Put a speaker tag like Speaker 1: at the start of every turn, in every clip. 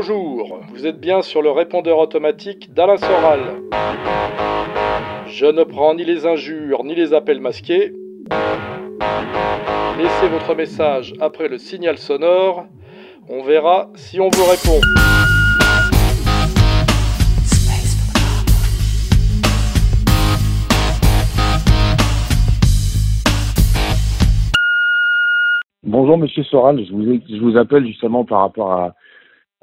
Speaker 1: Bonjour, vous êtes bien sur le répondeur automatique d'Alain Soral. Je ne prends ni les injures ni les appels masqués. Laissez votre message après le signal sonore. On verra si on vous répond.
Speaker 2: Bonjour Monsieur Soral, je vous, appelle justement par rapport à,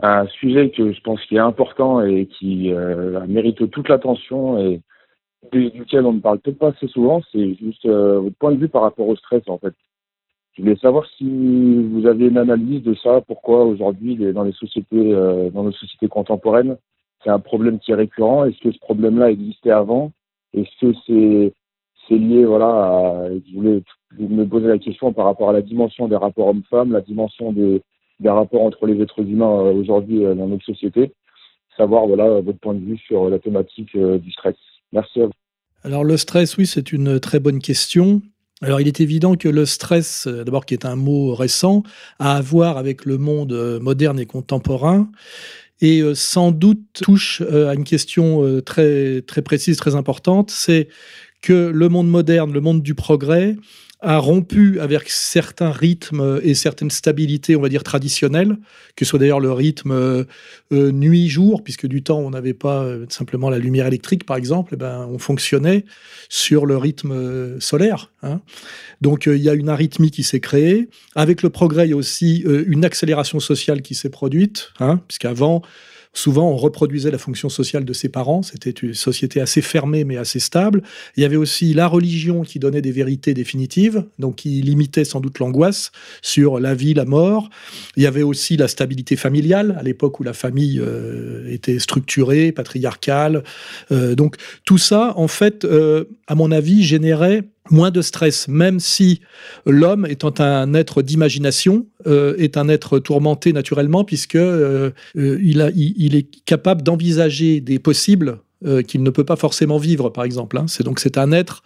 Speaker 2: un sujet que je pense qui est important et qui euh, mérite toute l'attention et duquel on ne parle peut-être pas assez souvent, c'est juste euh, votre point de vue par rapport au stress en fait. Je voulais savoir si vous avez une analyse de ça, pourquoi aujourd'hui dans les sociétés, euh, dans nos sociétés contemporaines, c'est un problème qui est récurrent. Est-ce que ce problème-là existait avant Est-ce que c'est c'est lié, voilà, à, je voulais me poser la question par rapport à la dimension des rapports hommes-femmes, la dimension des, des, rapports entre les êtres humains euh, aujourd'hui euh, dans notre société. Savoir, voilà, votre point de vue sur la thématique euh, du stress. Merci à vous.
Speaker 3: Alors, le stress, oui, c'est une très bonne question. Alors, il est évident que le stress, d'abord, qui est un mot récent, a à voir avec le monde moderne et contemporain et sans doute touche à une question très, très précise, très importante, c'est que le monde moderne, le monde du progrès, a rompu avec certains rythmes et certaines stabilités, on va dire, traditionnelles, que ce soit d'ailleurs le rythme euh, nuit-jour, puisque du temps, on n'avait pas euh, simplement la lumière électrique, par exemple, eh ben, on fonctionnait sur le rythme euh, solaire. Hein. Donc, il y a une arythmie qui s'est créée. Avec le progrès, il y a aussi une accélération sociale qui s'est produite, hein, puisqu'avant, Souvent, on reproduisait la fonction sociale de ses parents. C'était une société assez fermée, mais assez stable. Il y avait aussi la religion qui donnait des vérités définitives, donc qui limitait sans doute l'angoisse sur la vie, la mort. Il y avait aussi la stabilité familiale, à l'époque où la famille euh, était structurée, patriarcale. Euh, donc, tout ça, en fait, euh, à mon avis, générait moins de stress, même si l'homme, étant un être d'imagination, euh, est un être tourmenté naturellement, puisque euh, euh, il, est capable d'envisager des possibles qu'il ne peut pas forcément vivre, par exemple. Hein. C'est donc c'est un être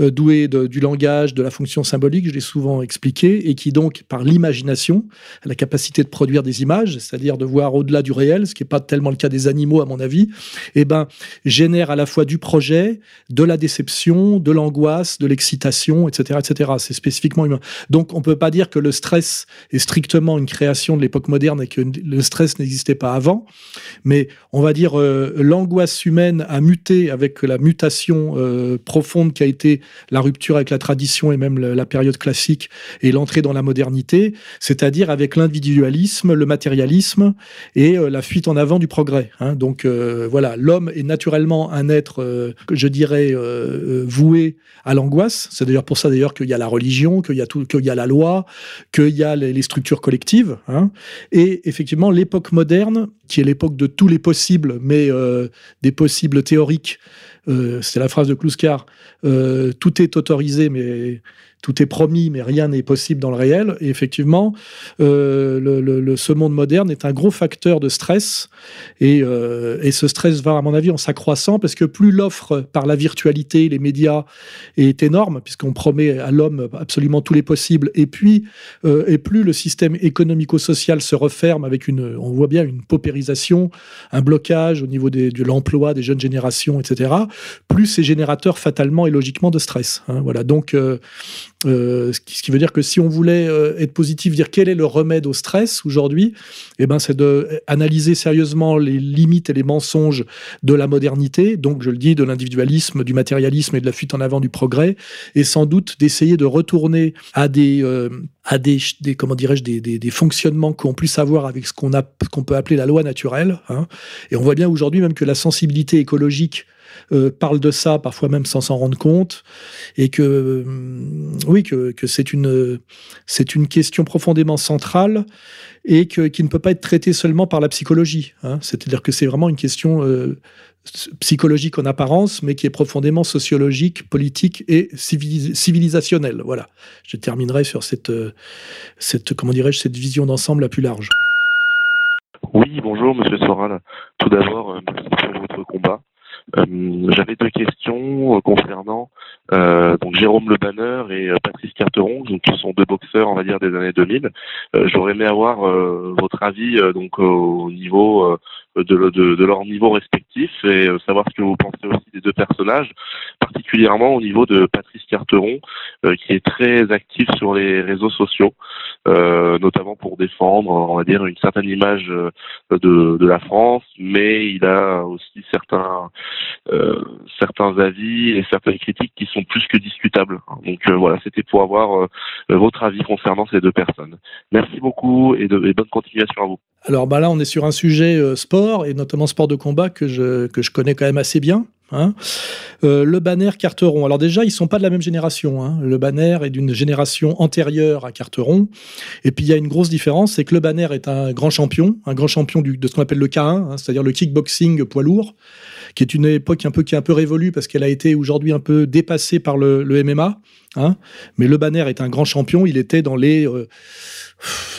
Speaker 3: euh, doué du langage, de la fonction symbolique, je l'ai souvent expliqué, et qui donc, par l'imagination, la capacité de produire des images, c'est-à-dire de voir au-delà du réel, ce qui n'est pas tellement le cas des animaux, à mon avis, eh ben, génère à la fois du projet, de la déception, de l'angoisse, de l'excitation, etc., etc. C'est spécifiquement humain. Donc, on peut pas dire que le stress est strictement une création de l'époque moderne et que le stress n'existait pas avant, mais on va dire euh, l'angoisse humaine a muté avec la mutation euh, profonde qui a été la rupture avec la tradition et même la période classique et l'entrée dans la modernité, c'est-à-dire avec l'individualisme, le matérialisme et euh, la fuite en avant du progrès. Hein. Donc euh, voilà, l'homme est naturellement un être, euh, je dirais, voué à l'angoisse. C'est d'ailleurs pour ça d'ailleurs qu'il y a la religion, qu'il y a tout, qu'il y a la loi, qu'il y a les, structures collectives. Hein. Et effectivement, l'époque moderne, qui est l'époque de tous les possibles, mais des possibles théoriques euh, c'est la phrase de Kluskar, euh, tout est autorisé, mais tout est promis, mais rien n'est possible dans le réel. Et effectivement, euh, ce monde moderne est un gros facteur de stress. Et, euh, et ce stress va, à mon avis, en s'accroissant, parce que plus l'offre par la virtualité, les médias est énorme, puisqu'on promet à l'homme absolument tous les possibles, et puis, euh, et plus le système économico-social se referme avec une, on voit bien une paupérisation, un blocage au niveau de l'emploi des jeunes générations, etc., plus c'est générateur fatalement et logiquement de stress. Hein, voilà. Donc, euh, euh, ce, qui, veut dire que si on voulait euh, être positif, dire quel est le remède au stress aujourd'hui, eh ben c'est de analyser sérieusement les limites et les mensonges de la modernité, donc je le dis, de l'individualisme, du matérialisme et de la fuite en avant du progrès, et sans doute d'essayer de retourner à des euh, à des, comment dirais-je des, des, fonctionnements qu'on puisse avoir avec ce qu'on qu'on peut appeler la loi naturelle. Hein. Et on voit bien aujourd'hui même que la sensibilité écologique euh, parle de ça, parfois même sans s'en rendre compte, et que euh, oui, que, que c'est une c'est une question profondément centrale et que, qui ne peut pas être traitée seulement par la psychologie. Hein. C'est-à-dire que c'est vraiment une question euh, psychologique en apparence, mais qui est profondément sociologique, politique et civilisationnelle. Voilà. Je terminerai sur cette, cette comment dirais-je, cette vision d'ensemble la plus large.
Speaker 4: Oui, bonjour Monsieur Soral. Tout d'abord, merci pour votre combat J'avais deux questions concernant donc Jérôme Le Banner et Patrice Carteron, donc qui sont deux boxeurs, on va dire des années 2000. J'aurais aimé avoir votre avis donc au niveau de, de, leur niveau respectif et euh, savoir ce que vous pensez aussi des deux personnages, particulièrement au niveau de Patrice Carteron, euh, qui est très actif sur les réseaux sociaux, euh, notamment pour défendre, on va dire, une certaine image de, de la France, mais il a aussi certains certains avis et certaines critiques qui sont plus que discutables. Donc voilà, c'était pour avoir votre avis concernant ces deux personnes. Merci beaucoup et, de, et bonne continuation à vous.
Speaker 3: Alors bah là, on est sur un sujet euh, sport, et notamment sport de combat, que je, que je connais quand même assez bien. Hein. Euh, le Banner, Carteron. Alors déjà, ils sont pas de la même génération. Hein. Le Banner est d'une génération antérieure à Carteron. Et puis il y a une grosse différence, c'est que le Banner est un grand champion, un grand champion du, de ce qu'on appelle le K1, hein, c'est-à-dire le kickboxing poids lourd, qui est une époque un peu qui est un peu révolue parce qu'elle a été aujourd'hui un peu dépassée par le, le MMA. Hein. Mais le Banner est un grand champion. Il était dans les euh,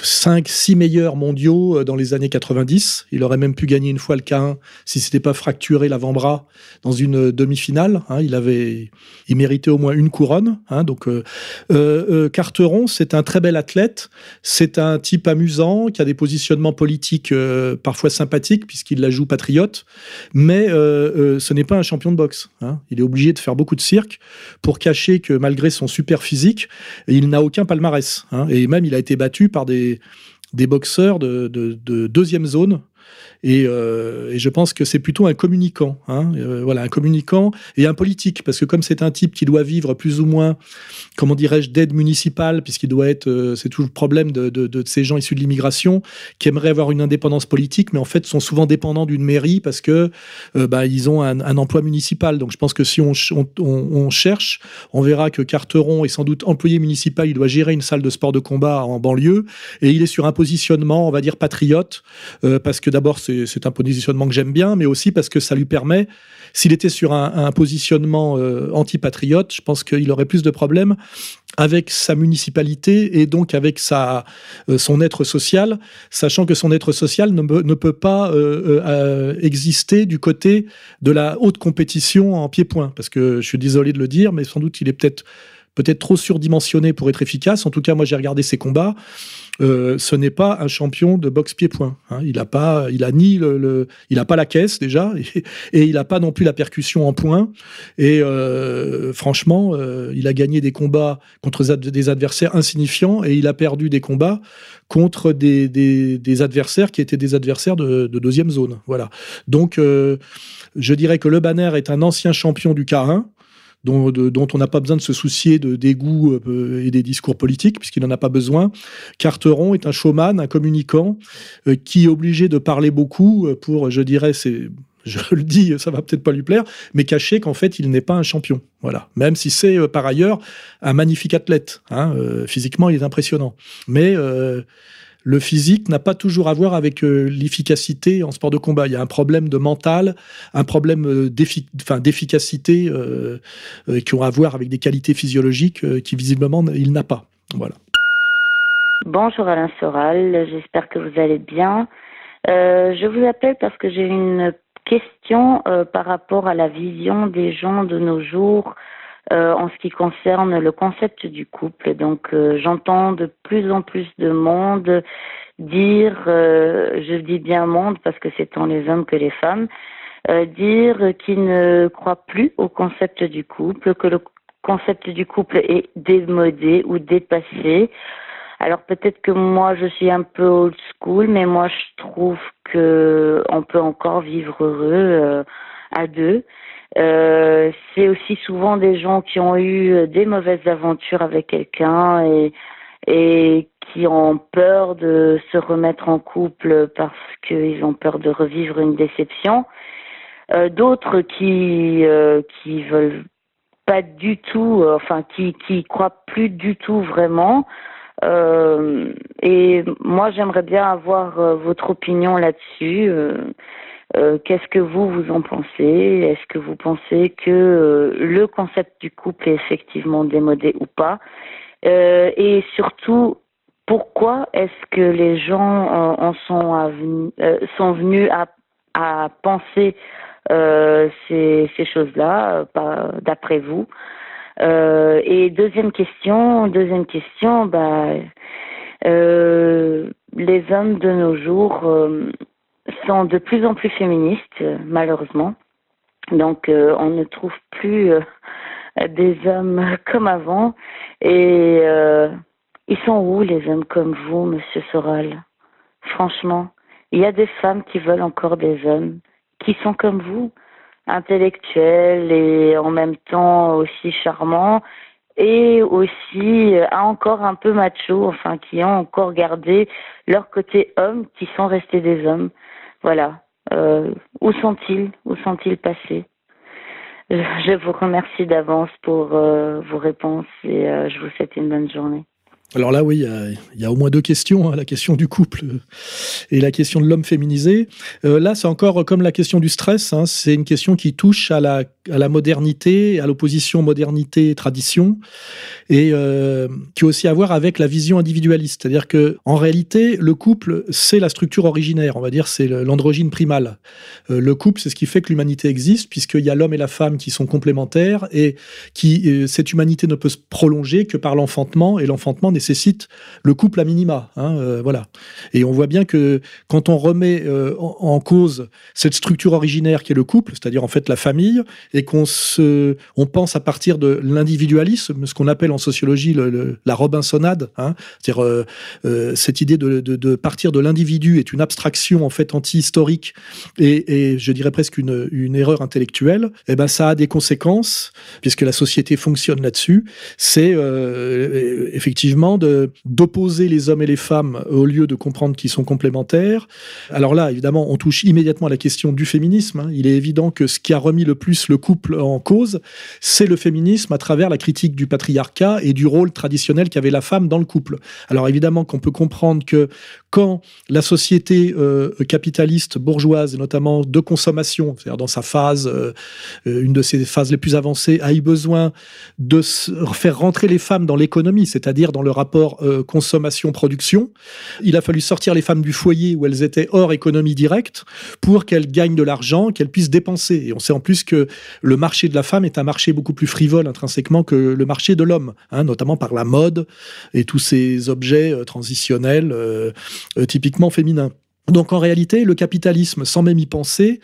Speaker 3: 5, 6 meilleurs mondiaux euh, dans les années 90. Il aurait même pu gagner une fois le K1 si c'était pas fracturé l'avant-bras dans une demi-finale. Hein. il avait, il méritait au moins une couronne. Hein. donc, euh, euh, Carteron, c'est un très bel athlète. C'est un type amusant qui a des positionnements politiques parfois sympathiques puisqu'il la joue patriote. Mais ce n'est pas un champion de boxe. Il est obligé de faire beaucoup de cirque pour cacher que malgré son super physique, il n'a aucun palmarès. et même, il a été battu par des, boxeurs de, deuxième zone euh, et, je pense que c'est plutôt un communicant, hein, euh, voilà, un communicant et un politique, parce que comme c'est un type qui doit vivre plus ou moins, comment dirais-je, d'aide municipale, puisqu'il doit être, euh, c'est toujours le problème de, de, ces gens issus de l'immigration qui aimeraient avoir une indépendance politique, mais en fait sont souvent dépendants d'une mairie parce que bah, ils ont un, emploi municipal. Donc je pense que si on, on, cherche, on verra que Carteron est sans doute employé municipal, il doit gérer une salle de sport de combat en banlieue, et il est sur un positionnement, on va dire patriote, parce que d'abord c'est un positionnement que j'aime bien, mais aussi parce que ça lui permet, s'il était sur un, positionnement euh, anti-patriote, je pense qu'il aurait plus de problèmes avec sa municipalité et donc avec sa, euh, son être social, sachant que son être social ne, ne peut pas euh, exister du côté de la haute compétition en pied-point. Parce que je suis désolé de le dire, mais sans doute il est peut-être peut-être trop surdimensionné pour être efficace. En tout cas, moi j'ai regardé ses combats. Euh, ce n'est pas un champion de boxe pied-point. Hein. Il a pas, il a ni le, il a pas la caisse déjà, et, il n'a pas non plus la percussion en point. Et euh, franchement, euh, il a gagné des combats contre des adversaires insignifiants et il a perdu des combats contre des, des, adversaires qui étaient des adversaires de, de deuxième zone. Voilà. Donc, je dirais que Le Banner est un ancien champion du K1 dont, on n'a pas besoin de se soucier de, des goûts euh, et des discours politiques, puisqu'il n'en a pas besoin. Carteron est un showman, un communicant, euh, qui est obligé de parler beaucoup pour, je dirais, c'est je le dis, ça va peut-être pas lui plaire, mais cacher qu'en fait, il n'est pas un champion. Voilà. Même si c'est euh, par ailleurs un magnifique athlète. Hein, physiquement, il est impressionnant. Mais le physique n'a pas toujours à voir avec euh, l'efficacité en sport de combat. Il y a un problème de mental, un problème euh, d'efficacité euh, qui ont à voir avec des qualités physiologiques qui visiblement il n'a pas. Voilà.
Speaker 5: Bonjour Alain Soral, j'espère que vous allez bien. je vous appelle parce que j'ai une question par rapport à la vision des gens de nos jours euh, en ce qui concerne le concept du couple. Donc euh, j'entends de plus en plus de monde dire, euh, je dis bien monde parce que c'est tant les hommes que les femmes, dire qu'ils ne croient plus au concept du couple, que le concept du couple est démodé ou dépassé. Alors peut-être que moi je suis un peu old school, mais moi je trouve que on peut encore vivre heureux à deux. Euh, c'est aussi souvent des gens qui ont eu euh, des mauvaises aventures avec quelqu'un et, et qui ont peur de se remettre en couple parce qu'ils ont peur de revivre une déception. Euh, D'autres qui euh, qui veulent pas du tout, euh, enfin qui qui croient plus du tout vraiment. et moi, j'aimerais bien avoir votre opinion là-dessus. Euh, qu'est-ce que vous, vous en pensez? Est-ce que vous pensez que euh, le concept du couple est effectivement démodé ou pas? Euh, Et surtout, pourquoi est-ce que les gens en sont, venus à, penser ces, ces choses-là, d'après vous? Et deuxième question, deuxième question, bah, les hommes de nos jours sont de plus en plus féministes, malheureusement. Donc, on ne trouve plus des hommes comme avant. Et euh, ils sont où les hommes comme vous, Monsieur Soral? Franchement, il y a des femmes qui veulent encore des hommes qui sont comme vous, intellectuels et en même temps aussi charmants et aussi euh, encore un peu macho, enfin qui ont encore gardé leur côté homme, qui sont restés des hommes. Voilà. Euh, où sont-ils? Où sont-ils passés? Je vous remercie d'avance pour euh, vos réponses et euh, je vous souhaite une bonne journée.
Speaker 3: Alors là, oui, il y, a, au moins deux questions, hein, la question du couple et la question de l'homme féminisé. Euh, là, c'est encore comme la question du stress, hein, c'est une question qui touche à la, à la modernité, à l'opposition modernité-tradition, et euh, qui a aussi à voir avec la vision individualiste. C'est-à-dire que en réalité, le couple, c'est la structure originaire, on va dire, c'est l'androgyne primal. Euh, le couple, c'est ce qui fait que l'humanité existe, puisqu'il y a l'homme et la femme qui sont complémentaires, et qui cette humanité ne peut se prolonger que par l'enfantement, et l'enfantement nécessite le couple à minima. Hein, euh, voilà. Et on voit bien que quand on remet euh, en, cause cette structure originaire qui est le couple, c'est-à-dire en fait la famille, et qu'on se, on pense à partir de l'individualisme, ce qu'on appelle en sociologie la Robinsonade, hein, c'est-à-dire euh, cette idée de, partir de l'individu est une abstraction en fait anti-historique et, je dirais presque une, erreur intellectuelle. Et eh ben ça a des conséquences puisque la société fonctionne là-dessus. C'est effectivement d'opposer les hommes et les femmes au lieu de comprendre qu'ils sont complémentaires. Alors là, évidemment, on touche immédiatement à la question du féminisme. Hein. Il est évident que ce qui a remis le plus le couple en cause, c'est le féminisme à travers la critique du patriarcat et du rôle traditionnel qu'avait la femme dans le couple. Alors évidemment qu'on peut comprendre que quand la société euh, capitaliste bourgeoise, et notamment de consommation, c'est-à-dire dans sa phase, euh, euh, une de ses phases les plus avancées, a eu besoin de faire rentrer les femmes dans l'économie, c'est-à-dire dans le rapport consommation-production, il a fallu sortir les femmes du foyer où elles étaient hors économie directe pour qu'elles gagnent de l'argent, qu'elles puissent dépenser. Et on sait en plus que le marché de la femme est un marché beaucoup plus frivole intrinsèquement que le marché de l'homme, hein, notamment par la mode et tous ces objets transitionnels euh, typiquement féminin. Donc en réalité, le capitalisme, sans même y penser,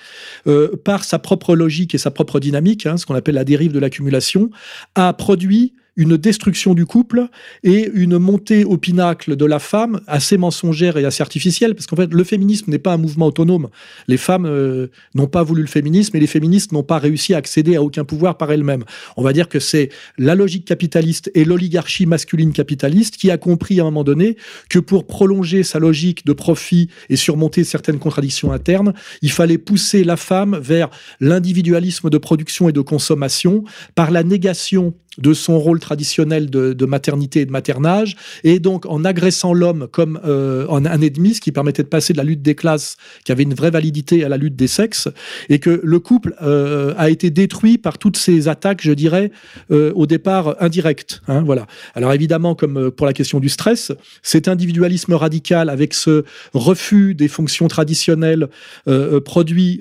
Speaker 3: euh, par sa propre logique et sa propre dynamique, hein, ce qu'on appelle la dérive de l'accumulation, a produit une destruction du couple et une montée au pinacle de la femme assez mensongère et assez artificielle, parce qu'en fait, le féminisme n'est pas un mouvement autonome. Les femmes euh, n'ont pas voulu le féminisme et les féministes n'ont pas réussi à accéder à aucun pouvoir par elles-mêmes. On va dire que c'est la logique capitaliste et l'oligarchie masculine capitaliste qui a compris à un moment donné que pour prolonger sa logique de profit et surmonter certaines contradictions internes, il fallait pousser la femme vers l'individualisme de production et de consommation par la négation de son rôle traditionnel de, maternité et de maternage, et donc en agressant l'homme comme euh, un ennemi, ce qui permettait de passer de la lutte des classes, qui avait une vraie validité, à la lutte des sexes, et que le couple euh, a été détruit par toutes ces attaques, je dirais, euh, au départ indirectes. Hein, voilà. Alors évidemment, comme pour la question du stress, cet individualisme radical avec ce refus des fonctions traditionnelles produit,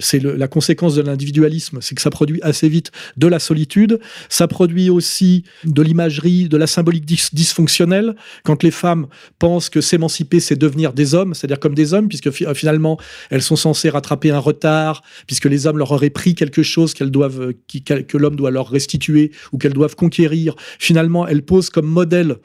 Speaker 3: c'est la conséquence de l'individualisme, c'est que ça produit assez vite de la solitude, ça produit aussi de l'imagerie, de la symbolique dysfonctionnelle, quand les femmes pensent que s'émanciper, c'est devenir des hommes, c'est-à-dire comme des hommes, puisque finalement, elles sont censées rattraper un retard, puisque les hommes leur auraient pris quelque chose doivent, que l'homme doit leur restituer ou qu'elles doivent conquérir. Finalement, elles posent comme modèle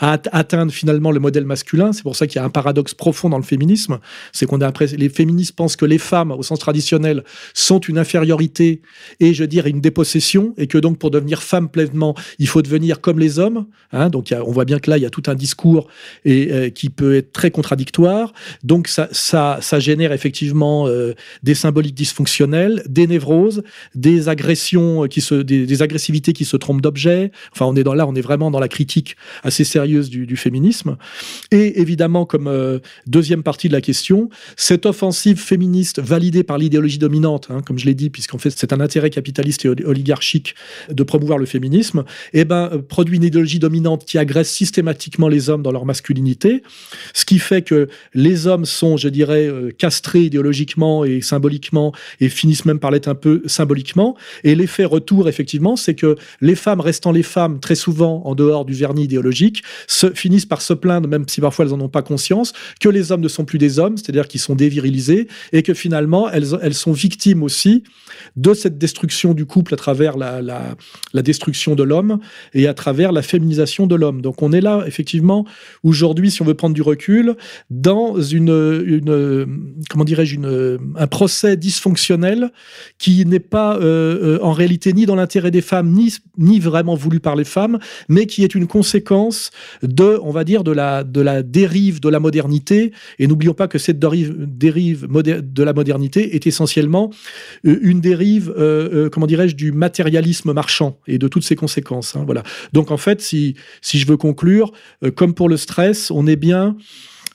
Speaker 3: à atteindre finalement le modèle masculin. C'est pour ça qu'il y a un paradoxe profond dans le féminisme. C'est qu'on a les féministes pensent que les femmes, au sens traditionnel, sont une infériorité et, je dirais, une dépossession, et que donc pour devenir femme pleinement, il faut devenir comme les hommes. Hein. donc on voit bien que là, il y a tout un discours et, euh, qui peut être très contradictoire. Donc ça, ça, génère effectivement euh, des symboliques dysfonctionnelles, des névroses, des agressions qui se, des, agressivités qui se trompent d'objet. Enfin, on est là, on est vraiment dans la critique assez sérieuse du, féminisme. Et évidemment, comme deuxième partie de la question, cette offensive féministe validée par l'idéologie dominante, hein, comme je l'ai dit, puisqu'en fait c'est un intérêt capitaliste et oligarchique de promouvoir le féminisme, eh ben, produit une idéologie dominante qui agresse systématiquement les hommes dans leur masculinité, ce qui fait que les hommes sont, je dirais, castrés idéologiquement et symboliquement et finissent même par l'être un peu symboliquement. Et l'effet retour, effectivement, c'est que les femmes restant les femmes, très souvent en dehors du vernis idéologique, se, finissent par se plaindre, même si parfois elles n'en ont pas conscience, que les hommes ne sont plus des hommes, c'est-à-dire qu'ils sont dévirilisés, et que finalement, elles, elles sont victimes aussi de cette destruction du couple à travers la, la, destruction de l'homme et à travers la féminisation de l'homme. Donc on est là, effectivement, aujourd'hui, si on veut prendre du recul, dans une, comment dirais-je, un procès dysfonctionnel qui n'est pas euh, euh, en réalité ni dans l'intérêt des femmes, ni, ni vraiment voulu par les femmes, mais qui est une conséquence de, on va dire, de la, de la dérive de la modernité. Et n'oublions pas que cette dérive, dérive de la modernité est essentiellement euh, une dérive, comment dirais-je, du matérialisme marchand et de toutes ses conséquences. Hein, voilà. Donc en fait, si, si je veux conclure, comme pour le stress, on est bien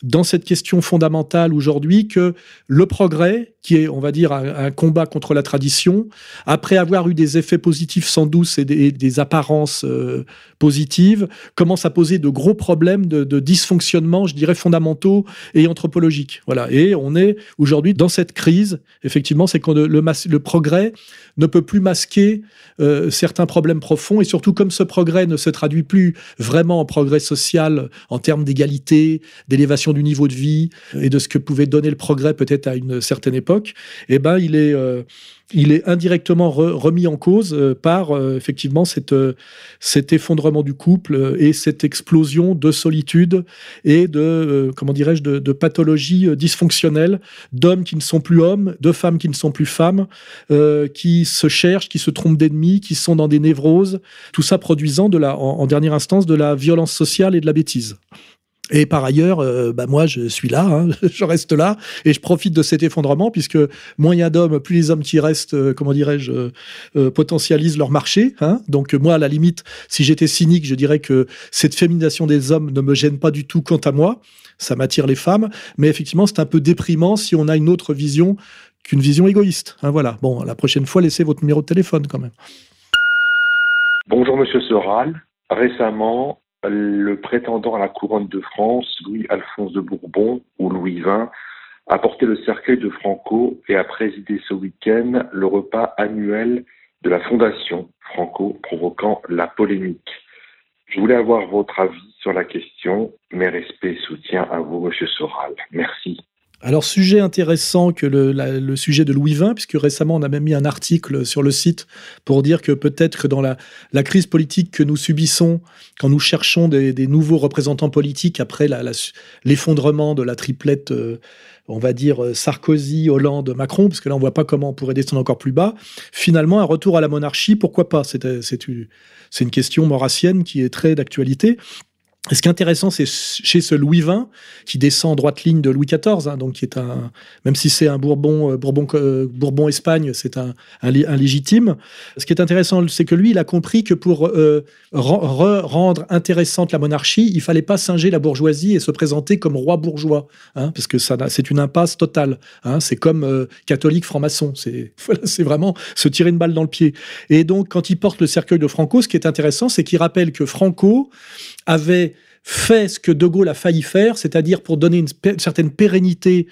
Speaker 3: dans cette question fondamentale aujourd'hui que le progrès, qui est, on va dire, un, combat contre la tradition, après avoir eu des effets positifs sans doute et des, apparences euh, positives, commence à poser de gros problèmes de, dysfonctionnement, je dirais, fondamentaux et anthropologiques. Voilà. Et on est aujourd'hui dans cette crise, effectivement, c'est le, le, progrès ne peut plus masquer euh, certains problèmes profonds, et surtout comme ce progrès ne se traduit plus vraiment en progrès social en termes d'égalité, d'élévation du niveau de vie et de ce que pouvait donner le progrès peut-être à une certaine époque, eh ben, il est, euh, il est indirectement remis en cause euh, par euh, effectivement cette, cet effondrement du couple et cette explosion de solitude et de, comment dirais-je, de, pathologies dysfonctionnelles d'hommes qui ne sont plus hommes, de femmes qui ne sont plus femmes, qui se cherchent, qui se trompent d'ennemis, qui sont dans des névroses, tout ça produisant de la, en dernière instance de la violence sociale et de la bêtise. Et par ailleurs, euh, bah moi, je suis là, hein, je reste là, et je profite de cet effondrement, puisque moins il y a d'hommes, plus les hommes qui restent, euh, comment dirais-je, euh, potentialisent leur marché. Hein. Donc moi, à la limite, si j'étais cynique, je dirais que cette féminisation des hommes ne me gêne pas du tout quant à moi. Ça m'attire les femmes, mais effectivement, c'est un peu déprimant si on a une autre vision qu'une vision égoïste. Hein, voilà. Bon, la prochaine fois, laissez votre numéro de téléphone quand même.
Speaker 6: Bonjour, Monsieur Soral. Récemment, le prétendant à la couronne de France, Louis-Alphonse de Bourbon ou Louis XX, a porté le cercueil de Franco et a présidé ce week-end le repas annuel de la Fondation Franco, provoquant la polémique. Je voulais avoir votre avis sur la question. Mes respects et soutiens à vous, Monsieur Soral. Merci.
Speaker 3: Alors, sujet intéressant que le, sujet de Louis XX, puisque récemment on a même mis un article sur le site pour dire que peut-être que dans la, crise politique que nous subissons, quand nous cherchons des, nouveaux représentants politiques après l'effondrement de la triplette, euh, on va dire euh, Sarkozy, Hollande, Macron, parce que là on voit pas comment on pourrait descendre encore plus bas, finalement un retour à la monarchie, pourquoi pas? C'est une question maurassienne qui est très d'actualité. Et ce qui est intéressant, c'est chez ce Louis XX, qui descend en droite ligne de Louis XIV, hein, donc qui est un, même si c'est un Bourbon, euh, Bourbon, euh, Bourbon Espagne, c'est un, un, légitime. Ce qui est intéressant, c'est que lui, il a compris que pour euh, rendre intéressante la monarchie, il fallait pas singer la bourgeoisie et se présenter comme roi bourgeois, hein, parce que c'est une impasse totale. Hein, c'est comme catholique franc-maçon. C'est, c'est vraiment se tirer une balle dans le pied. Et donc, quand il porte le cercueil de Franco, ce qui est intéressant, c'est qu'il rappelle que Franco avait fait ce que De Gaulle a failli faire, c'est-à-dire pour donner une, certaine pérennité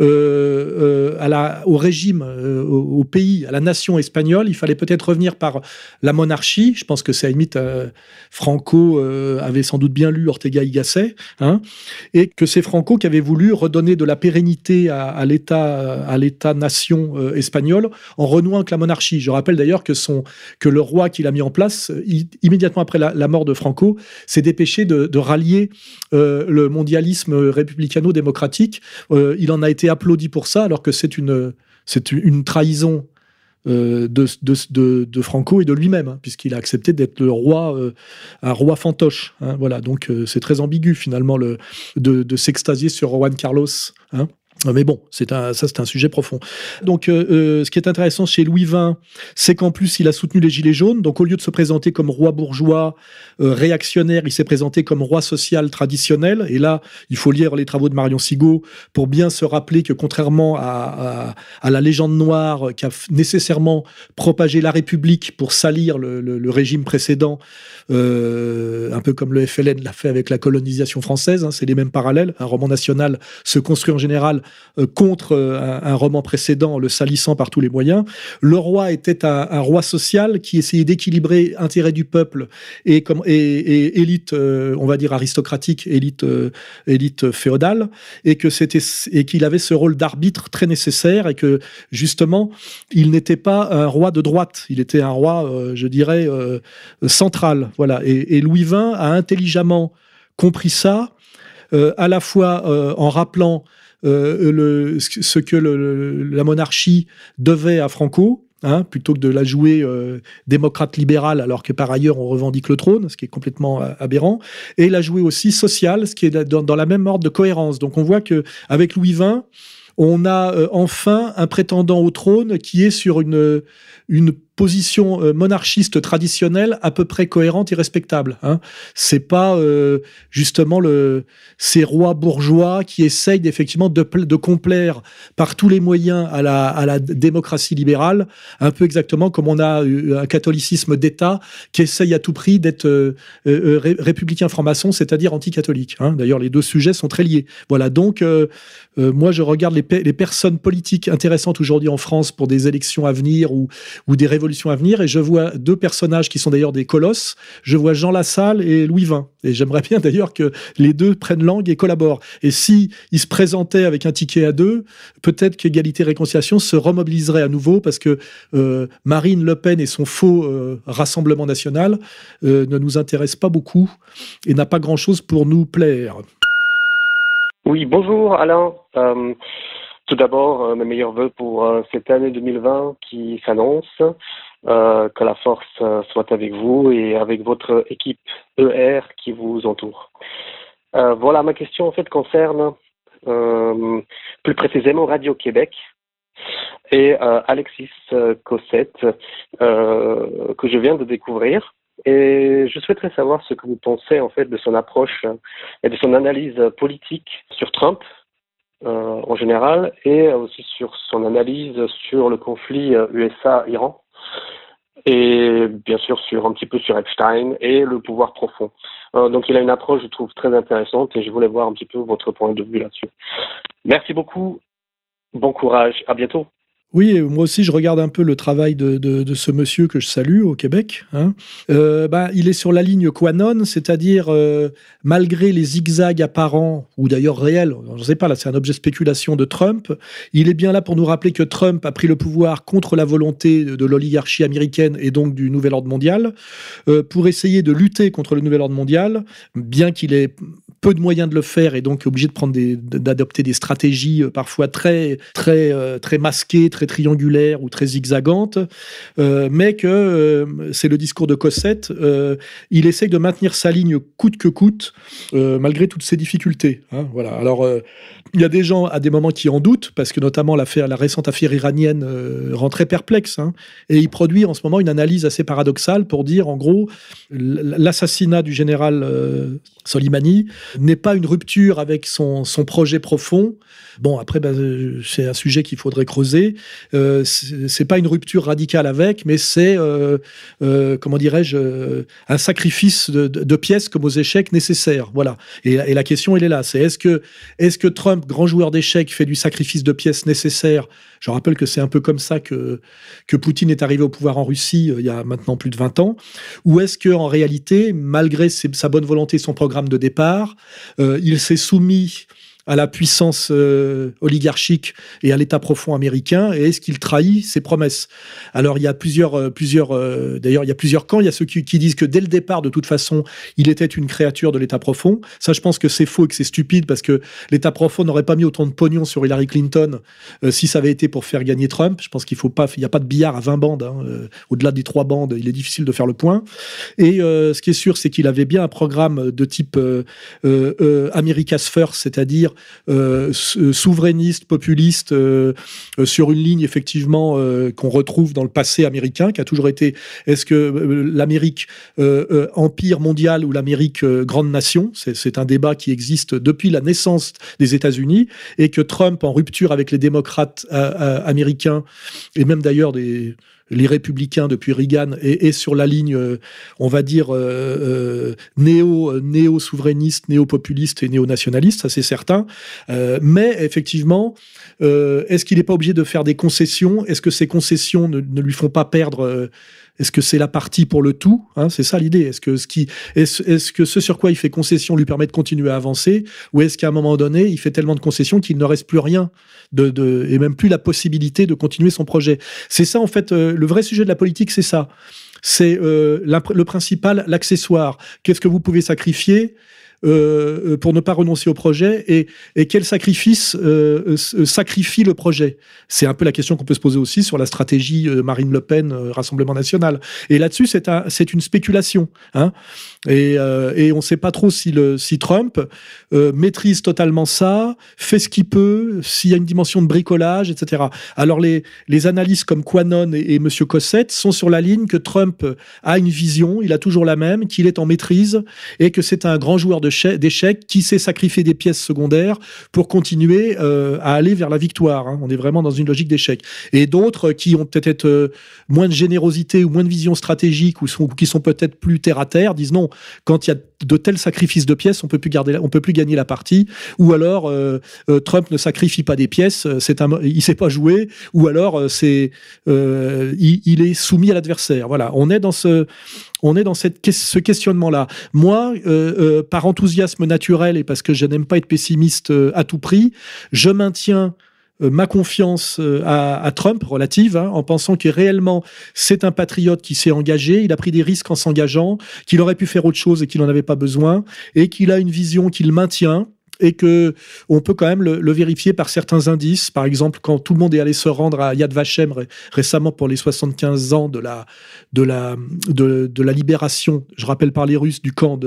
Speaker 3: euh, euh, au régime, euh, au, pays, à la nation espagnole, il fallait peut-être revenir par la monarchie. Je pense que c'est à Franco avait sans doute bien lu Ortega y Gasset, hein, et que c'est Franco qui avait voulu redonner de la pérennité à, l'État, à l'État-nation espagnol en renouant avec la monarchie. Je rappelle d'ailleurs que son que le roi qu'il a mis en place immédiatement après la, mort de Franco s'est dépêché de, de allié euh, le mondialisme républicano-démocratique. Euh, il en a été applaudi pour ça, alors que c'est une, c'est une trahison euh, de, de, Franco et de lui-même, hein, puisqu'il a accepté d'être le roi, un roi fantoche. Hein, voilà, donc c'est très ambigu finalement le, de, s'extasier sur Juan Carlos. Hein. Mais bon, c'est un, ça c'est un sujet profond. Donc, euh, euh, ce qui est intéressant chez Louis XX, c'est qu'en plus il a soutenu les Gilets jaunes. Donc, au lieu de se présenter comme roi bourgeois euh, réactionnaire, il s'est présenté comme roi social traditionnel. Et là, il faut lire les travaux de Marion Sigaud pour bien se rappeler que contrairement à, à, la légende noire qui a nécessairement propagé la République pour salir le, régime précédent, un peu comme le FLN l'a fait avec la colonisation française, hein, c'est les mêmes parallèles. Un roman national se construit en général contre euh, un, roman précédent, le salissant par tous les moyens. Le roi était un, roi social qui essayait d'équilibrer intérêt du peuple et, comme, et, élite, euh, on va dire aristocratique, élite, élite féodale, et que c'était et qu'il avait ce rôle d'arbitre très nécessaire et que justement il n'était pas un roi de droite, il était un roi, je dirais, central. Voilà. Et Louis XX a intelligemment compris ça, à la fois en rappelant euh, ce que la monarchie devait à Franco, Hein, plutôt que de la jouer euh, démocrate libérale alors que par ailleurs on revendique le trône, ce qui est complètement euh, aberrant, et la jouer aussi sociale, ce qui est dans, la même ordre de cohérence. Donc on voit que avec Louis XX, on a enfin un prétendant au trône qui est sur une position euh, monarchiste traditionnelle à peu près cohérente et respectable. Hein. C'est pas euh, justement le, ces rois bourgeois qui essayent effectivement de, de complaire par tous les moyens à la, à la démocratie libérale, un peu exactement comme on a un catholicisme d'État qui essaye à tout prix d'être euh, républicain franc-maçon, c'est-à-dire anticatholique. Hein. D'ailleurs, les deux sujets sont très liés. Voilà, donc moi je regarde les, les personnes politiques intéressantes aujourd'hui en France pour des élections à venir ou, ou des révolutions à venir et je vois deux personnages qui sont d'ailleurs des colosses. Je vois Jean Lassalle et Louis XX. Et j'aimerais bien d'ailleurs que les deux prennent langue et collaborent. Et si ils se présentaient avec un ticket à deux, peut-être qu'égalité réconciliation se remobiliserait à nouveau parce que euh, Marine Le Pen et son faux euh, Rassemblement national euh, ne nous intéressent pas beaucoup et n'a pas grand-chose pour nous plaire.
Speaker 7: Oui, bonjour Alain. Tout d'abord, euh, mes meilleurs voeux pour euh, cette année 2020 qui s'annonce. Euh, que la force soit avec vous et avec votre équipe ER qui vous entoure. voilà, ma question en fait concerne plus précisément Radio Québec et Alexis Cossette que je viens de découvrir. Et je souhaiterais savoir ce que vous pensez en fait de son approche et de son analyse politique sur Trump euh, en général et aussi sur son analyse sur le conflit USA-Iran euh, et bien sûr sur un petit peu sur Epstein et le pouvoir profond. Euh, donc il a une approche, je trouve, très intéressante et je voulais voir un petit peu votre point de vue là-dessus. Merci beaucoup, bon courage, à bientôt.
Speaker 3: Oui, moi aussi, je regarde un peu le travail de, ce monsieur que je salue au Québec. Hein. Euh, bah, il est sur la ligne Quanon, c'est-à-dire, euh, malgré les zigzags apparents, ou d'ailleurs réels, je ne sais pas, là c'est un objet de spéculation de Trump, il est bien là pour nous rappeler que Trump a pris le pouvoir contre la volonté de, l'oligarchie américaine et donc du nouvel ordre mondial, euh, pour essayer de lutter contre le nouvel ordre mondial, bien qu'il ait peu de moyens de le faire et donc obligé de prendre d'adopter des stratégies parfois très, très, très masquées, très triangulaire ou très zigzagante, euh, mais que euh, c'est le discours de Cossette. Euh, il essaye de maintenir sa ligne coûte que coûte, malgré toutes ces difficultés. Hein, voilà. Alors, il y a des gens à des moments qui en doutent, parce que notamment l'affaire, la récente affaire iranienne rend très perplexe. Hein, et il produit en ce moment une analyse assez paradoxale pour dire, en gros, l'assassinat du général Soleimani n'est pas une rupture avec son, son projet profond. Bon, après, ben, c'est un sujet qu'il faudrait creuser. Euh, c'est pas une rupture radicale avec, mais c'est, euh, euh, comment dirais-je, euh, un sacrifice de, de, pièces comme aux échecs nécessaires. Voilà. Et, et la question, elle est là. C'est est-ce que, est-ce que Trump, grand joueur d'échecs, fait du sacrifice de pièces nécessaires? Je rappelle que c'est un peu comme ça que, que Poutine est arrivé au pouvoir en Russie il y a maintenant plus de 20 ans. Ou est-ce que en réalité, malgré sa bonne volonté, son programme de départ, il s'est soumis à la puissance euh, oligarchique et à l'État profond américain Et est-ce qu'il trahit ses promesses? Alors il y a plusieurs, euh, plusieurs euh, d'ailleurs il y a plusieurs camps. Il y a ceux qui, disent que dès le départ, de toute façon, il était une créature de l'État profond. Ça, je pense que c'est faux et que c'est stupide parce que l'État profond n'aurait pas mis autant de pognon sur Hillary Clinton si ça avait été pour faire gagner Trump. Je pense qu'il faut pas, il n'y a pas de billard à 20 bandes. Hein, au-delà des trois bandes, il est difficile de faire le point. Et ce qui est sûr, c'est qu'il avait bien un programme de type America's First, c'est-à-dire souverainiste, populiste, sur une ligne effectivement qu'on retrouve dans le passé américain, qui a toujours été est-ce que l'Amérique empire mondial ou l'Amérique grande nation C'est un débat qui existe depuis la naissance des États-Unis et que Trump, en rupture avec les démocrates américains et même d'ailleurs des les républicains depuis Reagan et, sur la ligne, euh, on va dire, euh, euh, néo, néo-souverainiste, néo-populiste et néo-nationaliste, ça c'est certain. mais effectivement, est-ce qu'il n'est pas obligé de faire des concessions? Est-ce que ces concessions ne, ne, lui font pas perdre est-ce que c'est la partie pour le tout hein? C'est ça l'idée. Est-ce que, ce qui, est-ce, que ce sur quoi il fait concession lui permet de continuer à avancer? Ou est-ce qu'à un moment donné, il fait tellement de concessions qu'il ne reste plus rien de, de, et même plus la possibilité de continuer son projet? C'est ça, en fait, euh, le vrai sujet de la politique, c'est ça. C'est euh, le principal, l'accessoire. Qu'est-ce que vous pouvez sacrifier? Euh, euh, pour ne pas renoncer au projet et, quel sacrifice euh, sacrifie le projet? C'est un peu la question qu'on peut se poser aussi sur la stratégie Marine Le Pen Rassemblement National. Et là-dessus, c'est un, c'est une spéculation. Hein et, on ne sait pas trop si, Trump maîtrise totalement ça, fait ce qu'il peut, s'il y a une dimension de bricolage, etc. Alors les, les analyses comme Quanon et, et Monsieur Cossette sont sur la ligne que Trump a une vision, il a toujours la même, qu'il est en maîtrise et que c'est un grand joueur de d'échecs qui sait sacrifier des pièces secondaires pour continuer euh, à aller vers la victoire. Hein. On est vraiment dans une logique d'échec. Et d'autres qui ont peut-être euh, moins de générosité ou moins de vision stratégique ou, qui sont peut-être plus terre à terre disent non, quand il y a de tels sacrifices de pièces, on peut plus peut plus gagner la partie. Ou alors euh, Trump ne sacrifie pas des pièces, c'est un, il sait pas jouer. Ou alors il, est soumis à l'adversaire. Voilà, on est dans ce, on est dans cette, ce questionnement-là. Moi, euh, euh, par enthousiasme naturel et parce que je n'aime pas être pessimiste euh, à tout prix, je maintiens ma confiance à, Trump relative, hein, en pensant que réellement c'est un patriote qui s'est engagé, il a pris des risques en s'engageant, qu'il aurait pu faire autre chose et qu'il n'en avait pas besoin, et qu'il a une vision qu'il maintient et que on peut quand même le, vérifier par certains indices. Par exemple, quand tout le monde est allé se rendre à Yad Vashem récemment pour les 75 ans de la, de la, de, la libération, je rappelle par les Russes, du camp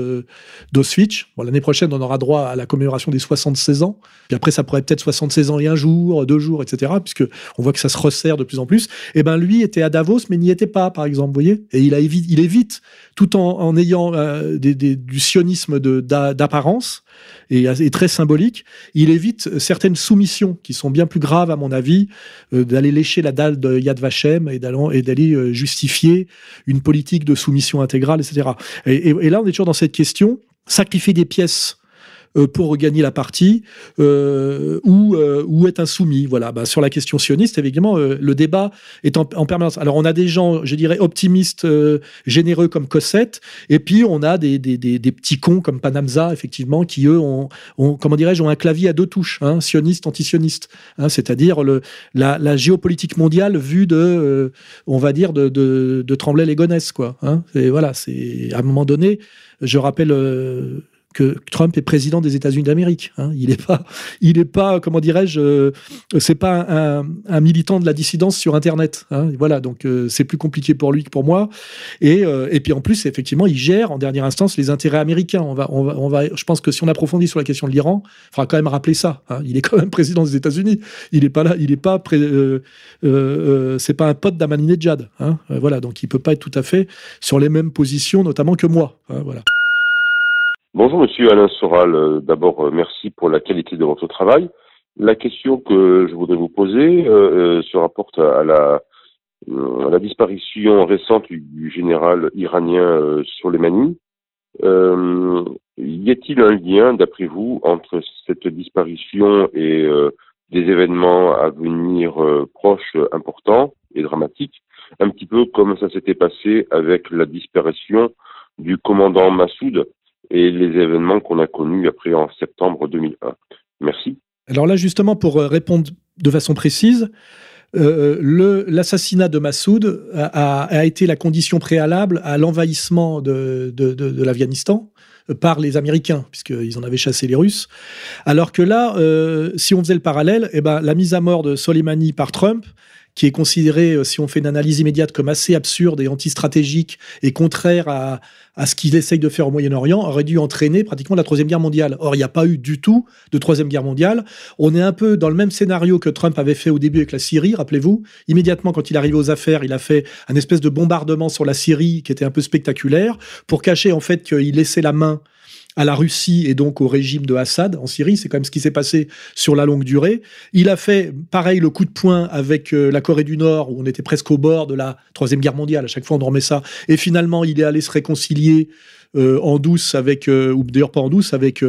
Speaker 3: d'Auschwitz. Bon, L'année prochaine, on aura droit à la commémoration des 76 ans. Puis après, ça pourrait peut-être 76 ans et un jour, deux jours, etc. Puisque on voit que ça se resserre de plus en plus. Et eh ben lui était à Davos, mais n'y était pas, par exemple, vous voyez. Et il, évite, il évite, tout en, ayant euh, du sionisme d'apparence, et, très symbolique, il évite certaines soumissions qui sont bien plus graves, à mon avis, euh, d'aller lécher la dalle de Yad Vashem et d'aller euh, justifier une politique de soumission intégrale, etc. Et, et, là, on est toujours dans cette question sacrifier des pièces pour gagner la partie euh, ou, euh, ou être insoumis. Voilà. Bah, sur la question sioniste, évidemment, le débat est en, permanence. Alors, on a des gens, je dirais, optimistes, généreux comme Cossette, et puis on a des, des, des, petits cons comme Panamza, effectivement, qui eux ont, comment dirais-je, ont un clavier à deux touches, hein, sioniste, antisioniste. Hein, C'est-à-dire la, géopolitique mondiale vue de, on va dire, de, de, de Tremblay-les-Gonesse, quoi. Hein. Et voilà, c'est à un moment donné, je rappelle que Trump est président des États-Unis d'Amérique. Hein. Il n'est pas, il pas, comment dirais-je, euh, c'est pas un, militant de la dissidence sur Internet. Hein. Voilà, donc euh, c'est plus compliqué pour lui que pour moi. Et, euh, et puis en plus, effectivement, il gère en dernière instance les intérêts américains. On va, on va, on va, je pense que si on approfondit sur la question de l'Iran, il faudra quand même rappeler ça. Hein. Il est quand même président des États-Unis. Il n'est pas là, il n'est pas, c'est pas un pote d'Ahmadinejad. Hein. Voilà, donc il peut pas être tout à fait sur les mêmes positions, notamment que moi. Voilà.
Speaker 8: Bonjour Monsieur Alain Soral. Euh, d'abord, euh, merci pour la qualité de votre travail. La question que je voudrais vous poser euh, se rapporte à la, disparition récente du, général iranien Soleimani. Euh, y a-t-il un lien, d'après vous, entre cette disparition et des événements à venir proches, importants et dramatiques, un petit peu comme ça s'était passé avec la disparition du commandant Massoud et les événements qu'on a connus après en septembre 2001. Merci.
Speaker 3: Alors là, justement, pour euh, répondre de façon précise, euh, l'assassinat de Massoud a, été la condition préalable à l'envahissement de, l'Afghanistan par les Américains, puisqu'ils en avaient chassé les Russes. Alors que là, euh, si on faisait le parallèle, eh ben, la mise à mort de Soleimani par Trump, qui est considéré, si on fait une analyse immédiate, comme assez absurde et anti-stratégique et contraire à, à ce qu'il essaye de faire au Moyen-Orient, aurait dû entraîner pratiquement la Troisième Guerre mondiale. Or, il n'y a pas eu du tout de Troisième Guerre mondiale. On est un peu dans le même scénario que Trump avait fait au début avec la Syrie, rappelez-vous. Immédiatement, quand il arrive aux affaires, il a fait un espèce de bombardement sur la Syrie qui était un peu spectaculaire pour cacher en fait qu'il laissait la main à la Russie et donc au régime de Assad en Syrie. C'est quand même ce qui s'est passé sur la longue durée. Il a fait pareil le coup de poing avec euh, la Corée du Nord où on était presque au bord de la troisième guerre mondiale. À chaque fois on remet ça. Et finalement il est allé se réconcilier euh, en douce avec, euh, ou d'ailleurs pas en douce avec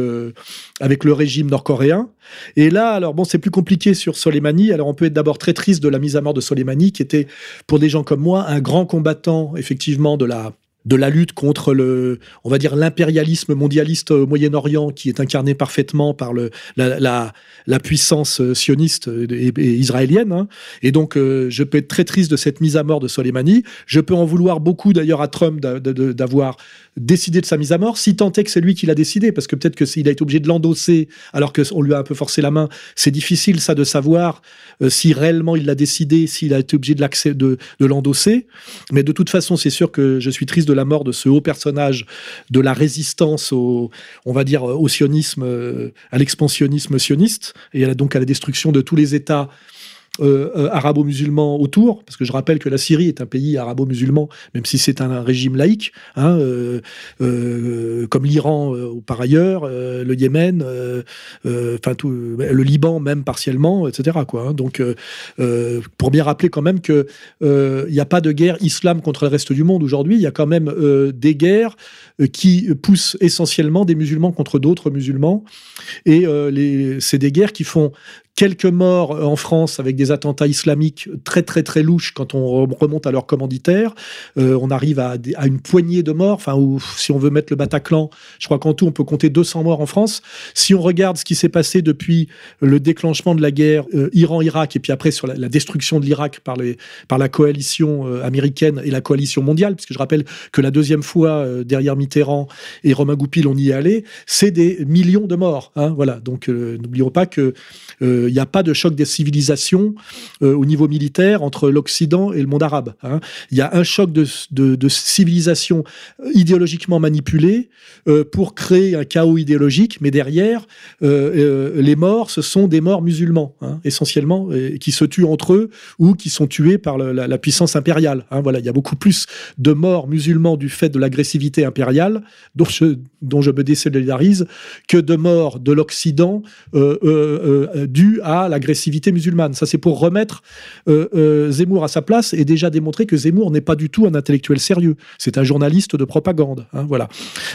Speaker 3: avec le régime nord-coréen. Et là, alors bon, c'est plus compliqué sur Soleimani. Alors on peut être d'abord très triste de la mise à mort de Soleimani, qui était pour des gens comme moi un grand combattant effectivement de la de la lutte contre le, on va dire l'impérialisme mondialiste au Moyen-Orient qui est incarné parfaitement par le, la, la, puissance euh, sioniste et, israélienne. Hein. Et donc, euh, je peux être très triste de cette mise à mort de Soleimani. Je peux en vouloir beaucoup d'ailleurs à Trump d'avoir décidé de sa mise à mort, si tant est que c'est lui qui l'a décidé, parce que peut-être que s'il a été obligé de l'endosser alors qu'on lui a un peu forcé la main, c'est difficile ça de savoir euh, si réellement il l'a décidé, s'il a été obligé de, de, de l'endosser. Mais de toute façon, c'est sûr que je suis triste de la mort de ce haut personnage de la résistance au, on va dire, au sionisme, euh, à l'expansionnisme sioniste, et donc à la destruction de tous les États euh, euh, arabo-musulmans autour, parce que je rappelle que la Syrie est un pays arabo-musulman, même si c'est un, régime laïque, hein, euh, comme l'Iran par ailleurs, le Yémen, enfin tout, le Liban même partiellement, etc. Quoi, hein. Donc, pour bien rappeler quand même que il n'y a pas de guerre islam contre le reste du monde aujourd'hui, il y a quand même des guerres qui poussent essentiellement des musulmans contre d'autres musulmans, et c'est des guerres qui font quelques morts euh, en France avec des attentats islamiques très très très louches quand on remonte à leur commanditaire. Euh, on arrive à, une poignée de morts. Enfin, si on veut mettre le Bataclan, je crois qu'en tout on peut compter 200 morts en France. Si on regarde ce qui s'est passé depuis le déclenchement de la guerre euh, Iran-Irak et puis après sur la, destruction de l'Irak par, par la coalition américaine et la coalition mondiale, puisque je rappelle que la deuxième fois derrière Mitterrand et Romain Goupil on y est allé, c'est des millions de morts. Hein, voilà. Donc n'oublions pas que n'y a pas de choc des civilisations euh, au niveau militaire entre l'Occident et le monde arabe. Hein. Il y a un choc de, de, civilisation idéologiquement manipulée euh, pour créer un chaos idéologique, mais derrière, euh, les morts, ce sont des morts musulmans, hein, essentiellement, qui se tuent entre eux ou qui sont tués par la, puissance impériale. Hein. Voilà, il y a beaucoup plus de morts musulmans du fait de l'agressivité impériale, dont je, me désolidarise, que de morts de l'Occident dues à l'agressivité musulmane. Ça, c'est pour remettre euh, euh, Zemmour à sa place et déjà démontrer que Zemmour n'est pas du tout un intellectuel sérieux. C'est un journaliste de propagande. Hein, voilà.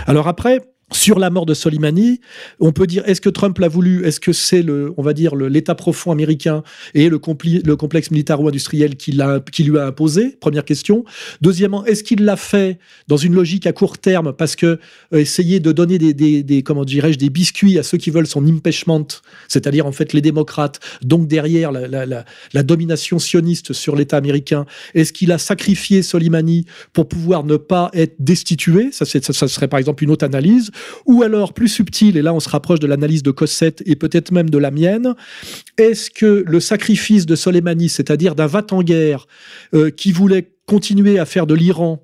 Speaker 3: Alors après, sur la mort de Soleimani, on peut dire est-ce que Trump l'a voulu? Est-ce que c'est le, on va dire, l'état profond américain et le, le complexe militaro-industriel qui, qui lui a imposé? Première question. Deuxièmement, est-ce qu'il l'a fait dans une logique à court terme parce que euh, essayer de donner des, comment dirais-je, des biscuits à ceux qui veulent son impeachment, c'est-à-dire en fait les démocrates, donc derrière la, domination sioniste sur l'État américain, est-ce qu'il a sacrifié Soleimani pour pouvoir ne pas être destitué? Ça, ça serait par exemple une autre analyse ou alors, plus subtil, et là on se rapproche de l'analyse de Cossette et peut-être même de la mienne, est-ce que le sacrifice de Soleimani, c'est-à-dire d'un vat en guerre euh, qui voulait continuer à faire de l'Iran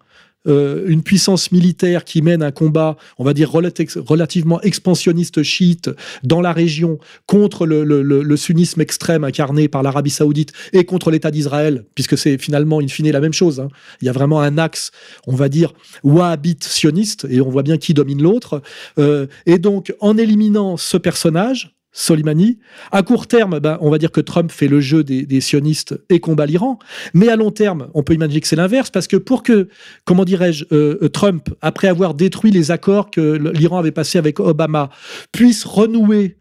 Speaker 3: euh, une puissance militaire qui mène un combat, on va dire, relativement expansionniste chiite dans la région contre le, sunnisme extrême incarné par l'Arabie saoudite et contre l'État d'Israël, puisque c'est finalement, in fine, la même chose. Hein. Il y a vraiment un axe, on va dire, wahhabite sioniste, et on voit bien qui domine l'autre. Euh, et donc, en éliminant ce personnage, Soleimani. À court terme, ben, on va dire que Trump fait le jeu des, sionistes et combat l'Iran. Mais à long terme, on peut imaginer que c'est l'inverse, parce que pour que, comment dirais-je, euh, Trump, après avoir détruit les accords que l'Iran avait passés avec Obama, puisse renouer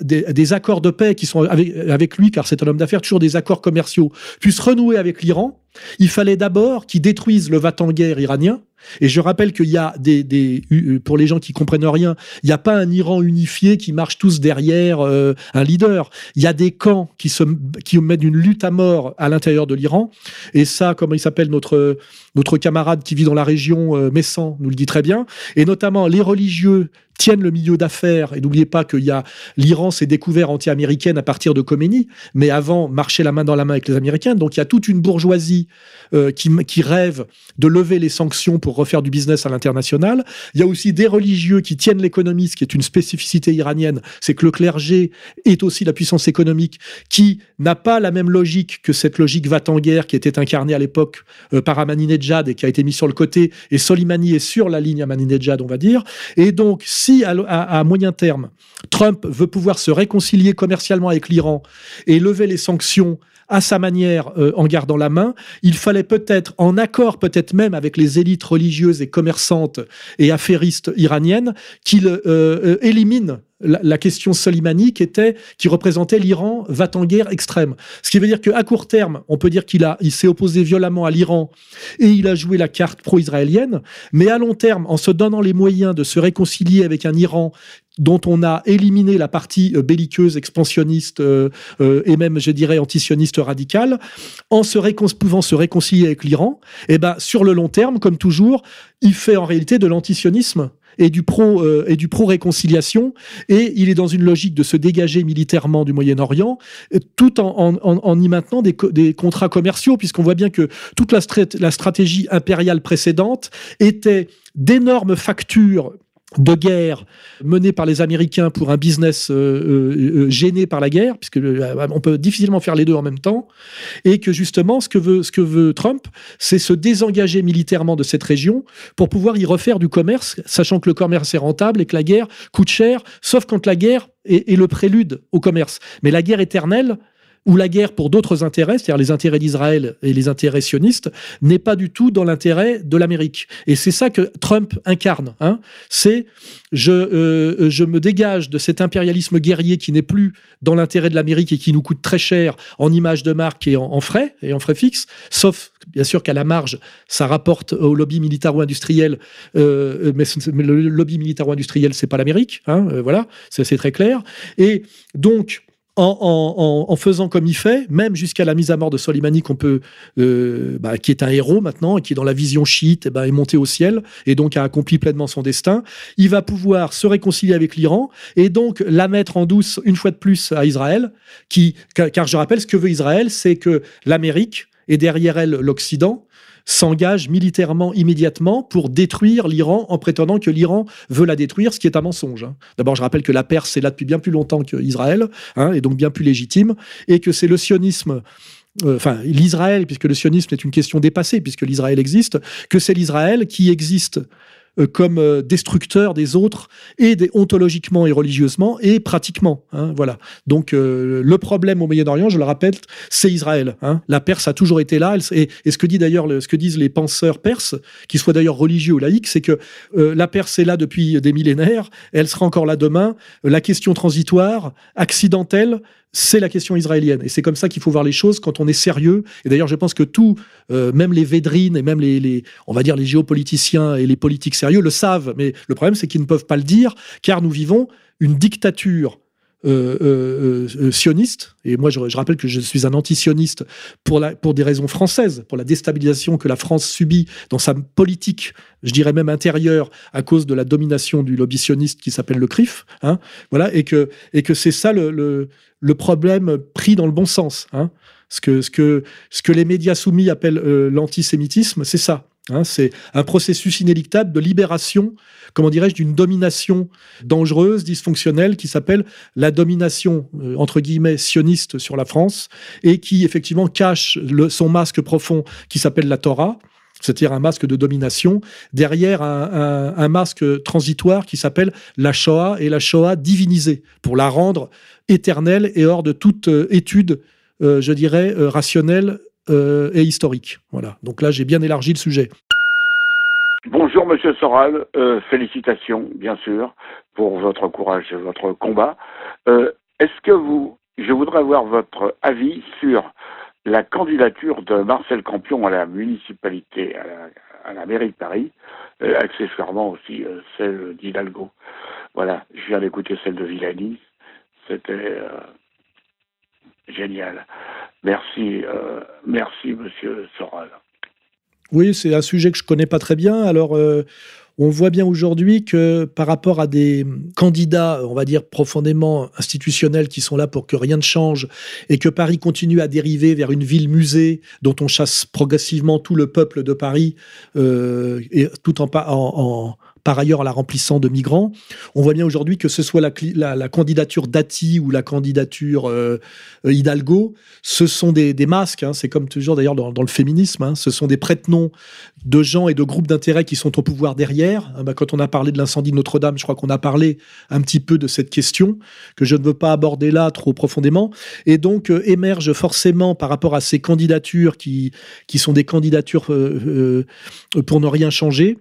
Speaker 3: des, accords de paix qui sont avec, avec lui, car c'est un homme d'affaires, toujours des accords commerciaux, puisse renouer avec l'Iran, il fallait d'abord qu'il détruise le va-t-en-guerre iranien, et je rappelle qu'il y a des, des, pour les gens qui comprennent rien, il n'y a pas un Iran unifié qui marche tous derrière euh, un leader. Il y a des camps qui se, qui mènent une lutte à mort à l'intérieur de l'Iran. Et ça, comme il s'appelle notre notre camarade qui vit dans la région euh, Messan nous le dit très bien. Et notamment les religieux tiennent le milieu d'affaires. Et n'oubliez pas qu'il y a l'Iran s'est découvert anti-américaine à partir de Khomeini, mais avant marchait la main dans la main avec les Américains. Donc il y a toute une bourgeoisie euh, qui, qui rêve de lever les sanctions pour refaire du business à l'international. Il y a aussi des religieux qui tiennent l'économie, ce qui est une spécificité iranienne, c'est que le clergé est aussi la puissance économique qui n'a pas la même logique que cette logique va-t-en-guerre qui était incarnée à l'époque euh, par Ahmadinejad et qui a été mise sur le côté. Et Soleimani est sur la ligne Ahmadinejad, on va dire. Et donc, si à, moyen terme, Trump veut pouvoir se réconcilier commercialement avec l'Iran et lever les sanctions à sa manière euh, en gardant la main, il fallait peut-être, en accord peut-être même avec les élites religieuses et commerçantes et affairistes iraniennes, qu'il euh, euh, élimine la, question Soleimani qui était qui représentait l'Iran va en guerre extrême. Ce qui veut dire qu'à court terme, on peut dire qu'il a il s'est opposé violemment à l'Iran et il a joué la carte pro-israélienne, mais à long terme, en se donnant les moyens de se réconcilier avec un Iran dont on a éliminé la partie euh, belliqueuse, expansionniste euh, euh, et même, je dirais, antisioniste radicale, en se pouvant se réconcilier avec l'Iran, et eh ben, sur le long terme, comme toujours, il fait en réalité de l'antisionisme et du pro euh, et du pro réconciliation et il est dans une logique de se dégager militairement du Moyen-Orient euh, tout en, y maintenant des, des contrats commerciaux puisqu'on voit bien que toute la, la stratégie impériale précédente était d'énormes factures de guerre menée par les Américains pour un business euh, euh, euh, gêné par la guerre, puisque on peut difficilement faire les deux en même temps, et que justement ce que veut, ce que veut Trump, c'est se désengager militairement de cette région pour pouvoir y refaire du commerce, sachant que le commerce est rentable et que la guerre coûte cher, sauf quand la guerre est le prélude au commerce. Mais la guerre éternelle, où la guerre pour d'autres intérêts, c'est-à-dire les intérêts d'Israël et les intérêts sionistes, n'est pas du tout dans l'intérêt de l'Amérique. Et c'est ça que Trump incarne. Hein. C'est je, euh, je me dégage de cet impérialisme guerrier qui n'est plus dans l'intérêt de l'Amérique et qui nous coûte très cher en images de marque et en, frais et en frais fixes, sauf bien sûr qu'à la marge, ça rapporte au lobby militaro-industriel, euh, mais, le lobby militaro-industriel, c'est pas l'Amérique, hein, euh, voilà, c'est très clair. Et donc, en, faisant comme il fait, même jusqu'à la mise à mort de Soleimani, qu'on peut, euh, bah, qui est un héros maintenant, et qui est dans la vision chiite, et eh ben, est monté au ciel, et donc a accompli pleinement son destin, il va pouvoir se réconcilier avec l'Iran, et donc la mettre en douce une fois de plus à Israël, qui, car je rappelle, ce que veut Israël, c'est que l'Amérique, et derrière elle l'Occident, s'engage militairement immédiatement pour détruire l'Iran en prétendant que l'Iran veut la détruire, ce qui est un mensonge. Hein. D'abord, je rappelle que la Perse est là depuis bien plus longtemps qu'Israël, hein, et donc bien plus légitime, et que c'est le sionisme euh, enfin l'Israël, puisque le sionisme est une question dépassée, puisque l'Israël existe, que c'est l'Israël qui existe euh, comme euh, destructeur des autres et des ontologiquement et religieusement et pratiquement. Hein, voilà. Donc euh, le problème au Moyen-Orient, je le rappelle, c'est Israël. Hein. La Perse a toujours été là. et, ce que dit d'ailleurs, ce que disent les penseurs perses, qu'ils soient d'ailleurs religieux ou laïcs, c'est que la Perse est là depuis des millénaires. elle sera encore là demain. La question transitoire, accidentelle, c'est la question israélienne. Et c'est comme ça qu'il faut voir les choses quand on est sérieux. Et d'ailleurs, je pense que tout, euh, même les védrines et même les, on va dire les géopoliticiens et les politiques sérieux le savent. Mais le problème, c'est qu'ils ne peuvent pas le dire, car nous vivons une dictature euh, euh, euh, sioniste, et moi je, rappelle que je suis un anti-sioniste pour, pour des raisons françaises, pour la déstabilisation que la France subit dans sa politique, je dirais même intérieure, à cause de la domination du lobby sioniste qui s'appelle le CRIF, hein, voilà, et que, et que c'est ça le, le, problème pris dans le bon sens. Hein. Ce, que, ce, que, ce que les médias soumis appellent l'antisémitisme, c'est ça. Hein, c'est un processus inéluctable de libération, comment dirais-je, d'une domination dangereuse, dysfonctionnelle, qui s'appelle la domination, euh, entre guillemets, sioniste sur la France, et qui effectivement cache son masque profond qui s'appelle la Torah, c'est-à-dire un masque de domination, derrière un, masque transitoire qui s'appelle la Shoah, et la Shoah divinisée, pour la rendre éternelle et hors de toute euh, étude, euh, je dirais, rationnelle euh, et historique. Voilà. Donc là, j'ai bien élargi le sujet.
Speaker 9: Bonjour Monsieur Soral, euh, félicitations bien sûr pour votre courage et votre combat. Euh, est-ce que vous, je voudrais avoir votre avis sur la candidature de Marcel Campion à la municipalité, à la, mairie de Paris, accessoirement aussi celle d'Hidalgo. Voilà, je viens d'écouter celle de Villani, c'était génial. Merci, euh, merci, Monsieur Soral.
Speaker 3: Oui, c'est un sujet que je connais pas très bien. Alors, euh, on voit bien aujourd'hui que par rapport à des candidats, on va dire profondément institutionnels, qui sont là pour que rien ne change, et que Paris continue à dériver vers une ville musée dont on chasse progressivement tout le peuple de Paris, euh, tout en, en, par ailleurs la remplissant de migrants. On voit bien aujourd'hui que ce soit la, candidature Dati ou la candidature euh, Hidalgo, ce sont des, masques, hein. c'est comme toujours d'ailleurs dans, le féminisme, hein. ce sont des prête-noms de gens et de groupes d'intérêt qui sont au pouvoir derrière. Ah bah, quand on a parlé de l'incendie de Notre-Dame, je crois qu'on a parlé un petit peu de cette question que je ne veux pas aborder là trop profondément. Et donc euh, émerge forcément par rapport à ces candidatures qui, qui sont des candidatures euh, pour ne rien changer,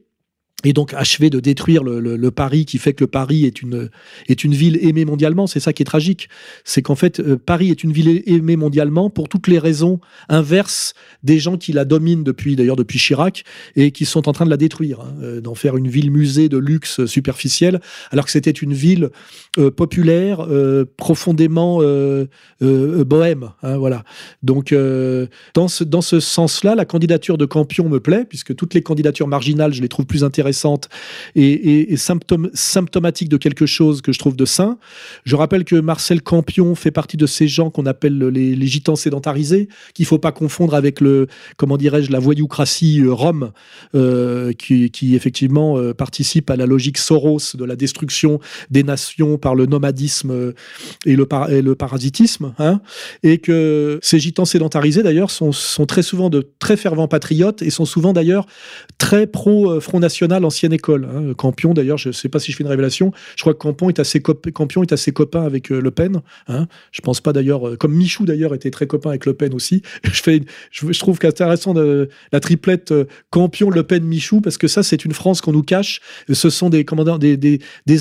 Speaker 3: et donc achever de détruire le, Paris qui fait que le Paris est une, est une ville aimée mondialement. C'est ça qui est tragique. C'est qu'en fait, euh, Paris est une ville aimée mondialement pour toutes les raisons inverses des gens qui la dominent depuis, d'ailleurs depuis Chirac, et qui sont en train de la détruire, hein, euh, d'en faire une ville musée de luxe superficiel, alors que c'était une ville euh, populaire, profondément bohème. Hein, voilà. Donc, dans ce, dans ce sens-là, la candidature de Campion me plaît, puisque toutes les candidatures marginales, je les trouve plus intéressantes et, symptomatique de quelque chose que je trouve de sain. Je rappelle que Marcel Campion fait partie de ces gens qu'on appelle les, les, gitans sédentarisés, qu'il faut pas confondre avec le, comment dirais-je, la voyoucratie euh, rome, euh, qui, effectivement euh, participe à la logique Soros de la destruction des nations par le nomadisme et le, parasitisme, hein, et que ces gitans sédentarisés d'ailleurs sont, sont très souvent de très fervents patriotes et sont souvent d'ailleurs très pro Front National l'ancienne école. Hein. Campion, d'ailleurs, je ne sais pas si je fais une révélation, je crois que Campion est assez, Campion est assez copain avec euh, Le Pen. Hein. Je pense pas d'ailleurs, euh, comme Michou d'ailleurs était très copain avec Le Pen aussi. Je, fais, je, je trouve qu'intéressant de, la triplette euh, Campion, Le Pen, Michou, parce que ça, c'est une France qu'on nous cache. Ce sont des,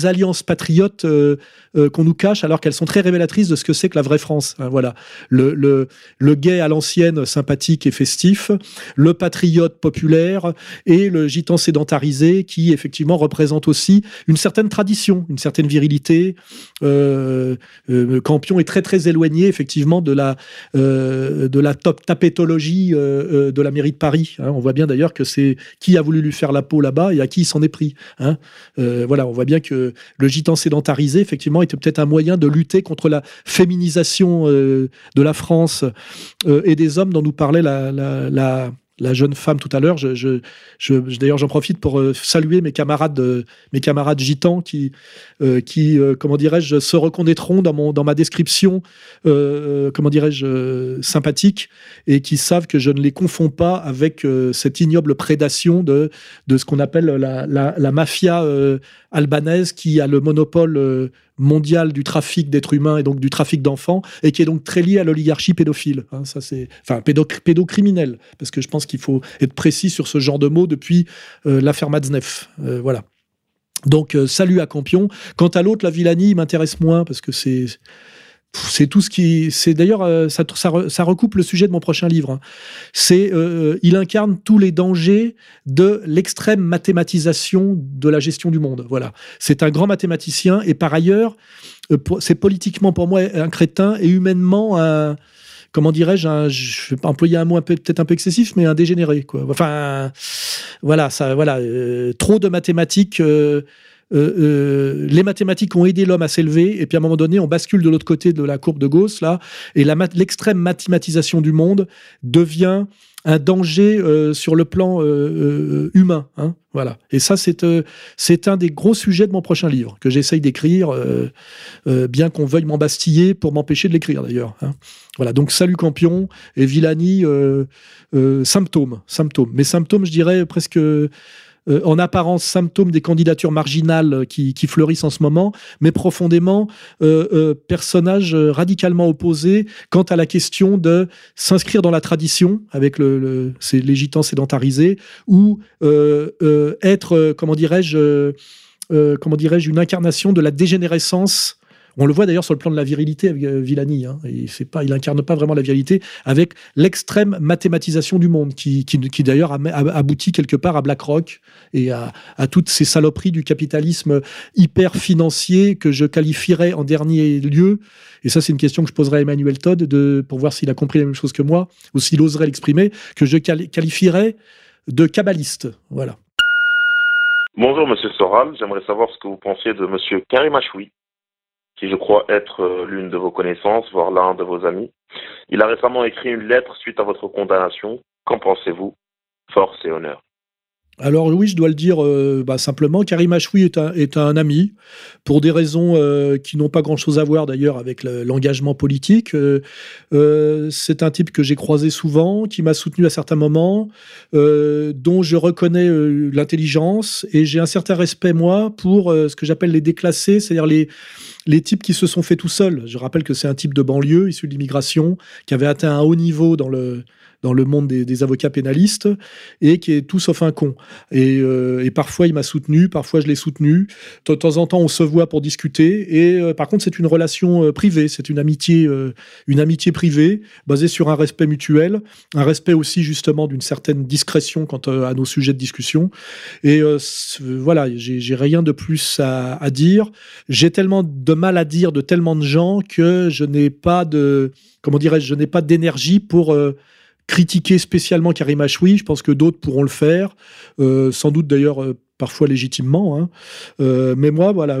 Speaker 3: alliances patriotes qu'on nous cache, alors qu'elles sont très révélatrices de ce que c'est que la vraie France. Hein. voilà. Le gay à l'ancienne, sympathique et festif, le patriote populaire et le gitan sédentarisé qui effectivement représente aussi une certaine tradition, une certaine virilité. Euh, euh, Campion est très très éloigné effectivement de la euh, de la top tapétologie de la mairie de Paris. Hein. On voit bien d'ailleurs que c'est qui a voulu lui faire la peau là-bas et à qui il s'en est pris. Hein. voilà, on voit bien que le gitan sédentarisé effectivement était peut-être un moyen de lutter contre la féminisation de la France et des hommes dont nous parlait la, jeune femme tout à l'heure. Je, D'ailleurs, j'en profite pour euh, saluer mes camarades, euh, mes camarades gitans qui, euh, comment dirais-je, se reconnaîtront dans, mon, dans ma description, comment dirais-je, sympathique, et qui savent que je ne les confonds pas avec cette ignoble prédation de, de ce qu'on appelle la, la, la mafia albanaise qui a le monopole mondial du trafic d'êtres humains et donc du trafic d'enfants, et qui est donc très lié à l'oligarchie pédophile. Hein, c'est, enfin pédocriminel, parce que je pense qu'il faut être précis sur ce genre de mots depuis euh, l'affaire Matzneff. Euh, voilà. Donc euh, salut à Campion. Quant à l'autre, la Villani, m'intéresse moins parce que c'est c'est tout ce qui. C'est d'ailleurs euh, ça, ça, recoupe le sujet de mon prochain livre. Hein. C'est euh, il incarne tous les dangers de l'extrême mathématisation de la gestion du monde. Voilà. C'est un grand mathématicien et par ailleurs, euh, c'est politiquement pour moi un crétin et humainement un comment dirais-je, je vais employer un mot peut-être un peu excessif, mais un dégénéré. Quoi. Enfin, voilà, ça, voilà, trop de mathématiques. Euh, euh, les mathématiques ont aidé l'homme à s'élever, et puis à un moment donné, on bascule de l'autre côté de la courbe de Gauss, là, et l'extrême mathématisation du monde devient un danger euh, sur le plan humain. Hein, voilà. Et ça, c'est c'est un des gros sujets de mon prochain livre que j'essaye d'écrire, bien qu'on veuille m'embastiller pour m'empêcher de l'écrire d'ailleurs. Hein. Voilà. Donc salut Campion et Villani, symptômes, symptômes. Mais symptômes, je dirais presque euh, en apparence symptôme des candidatures marginales euh, qui, fleurissent en ce moment, mais profondément euh, personnage radicalement opposé quant à la question de s'inscrire dans la tradition avec le, le les gitans sédentarisés ou être, comment dirais-je, comment dirais-je, une incarnation de la dégénérescence on le voit d'ailleurs sur le plan de la virilité avec euh, Villani. Hein, et c'est pas, il incarne pas vraiment la virilité avec l'extrême mathématisation du monde, qui, d'ailleurs aboutit quelque part à BlackRock et à, toutes ces saloperies du capitalisme hyper financier que je qualifierais en dernier lieu. Et ça, c'est une question que je poserai à Emmanuel Todd de, pour voir s'il a compris la même chose que moi ou s'il oserait l'exprimer, que je qualifierais de kabbaliste. Voilà.
Speaker 4: Bonjour Monsieur Soral, j'aimerais savoir ce que vous pensiez de Monsieur Karim Achoui, qui je crois être euh, l'une de vos connaissances, voire l'un de vos amis. Il a récemment écrit une lettre suite à votre condamnation. Qu'en pensez-vous? Force et honneur.
Speaker 3: Alors oui, je dois le dire euh, bah, simplement, Karim Achoui est un, ami, pour des raisons euh, qui n'ont pas grand-chose à voir d'ailleurs avec l'engagement politique. Euh, c'est un type que j'ai croisé souvent, qui m'a soutenu à certains moments, dont je reconnais l'intelligence, et j'ai un certain respect, moi, pour ce que j'appelle les déclassés, c'est-à-dire les types qui se sont faits tout seuls. Je rappelle que c'est un type de banlieue, issu de l'immigration, qui avait atteint un haut niveau dans le dans le monde des, avocats pénalistes et qui est tout sauf un con. Euh, et, parfois, il m'a soutenu, parfois, je l'ai soutenu. De temps en temps, on se voit pour discuter. Et euh, par contre, c'est une relation euh, privée, c'est une amitié, une amitié privée basée sur un respect mutuel, un respect aussi justement d'une certaine discrétion quant à nos sujets de discussion. Et voilà, j'ai rien de plus à, dire. J'ai tellement de mal à dire de tellement de gens que je n'ai pas de, comment dirais-je, je n'ai pas d'énergie pour critiquer spécialement Karim Achoui. Je pense que d'autres pourront le faire, euh, sans doute d'ailleurs euh, parfois légitimement. Hein. Euh, mais moi, voilà,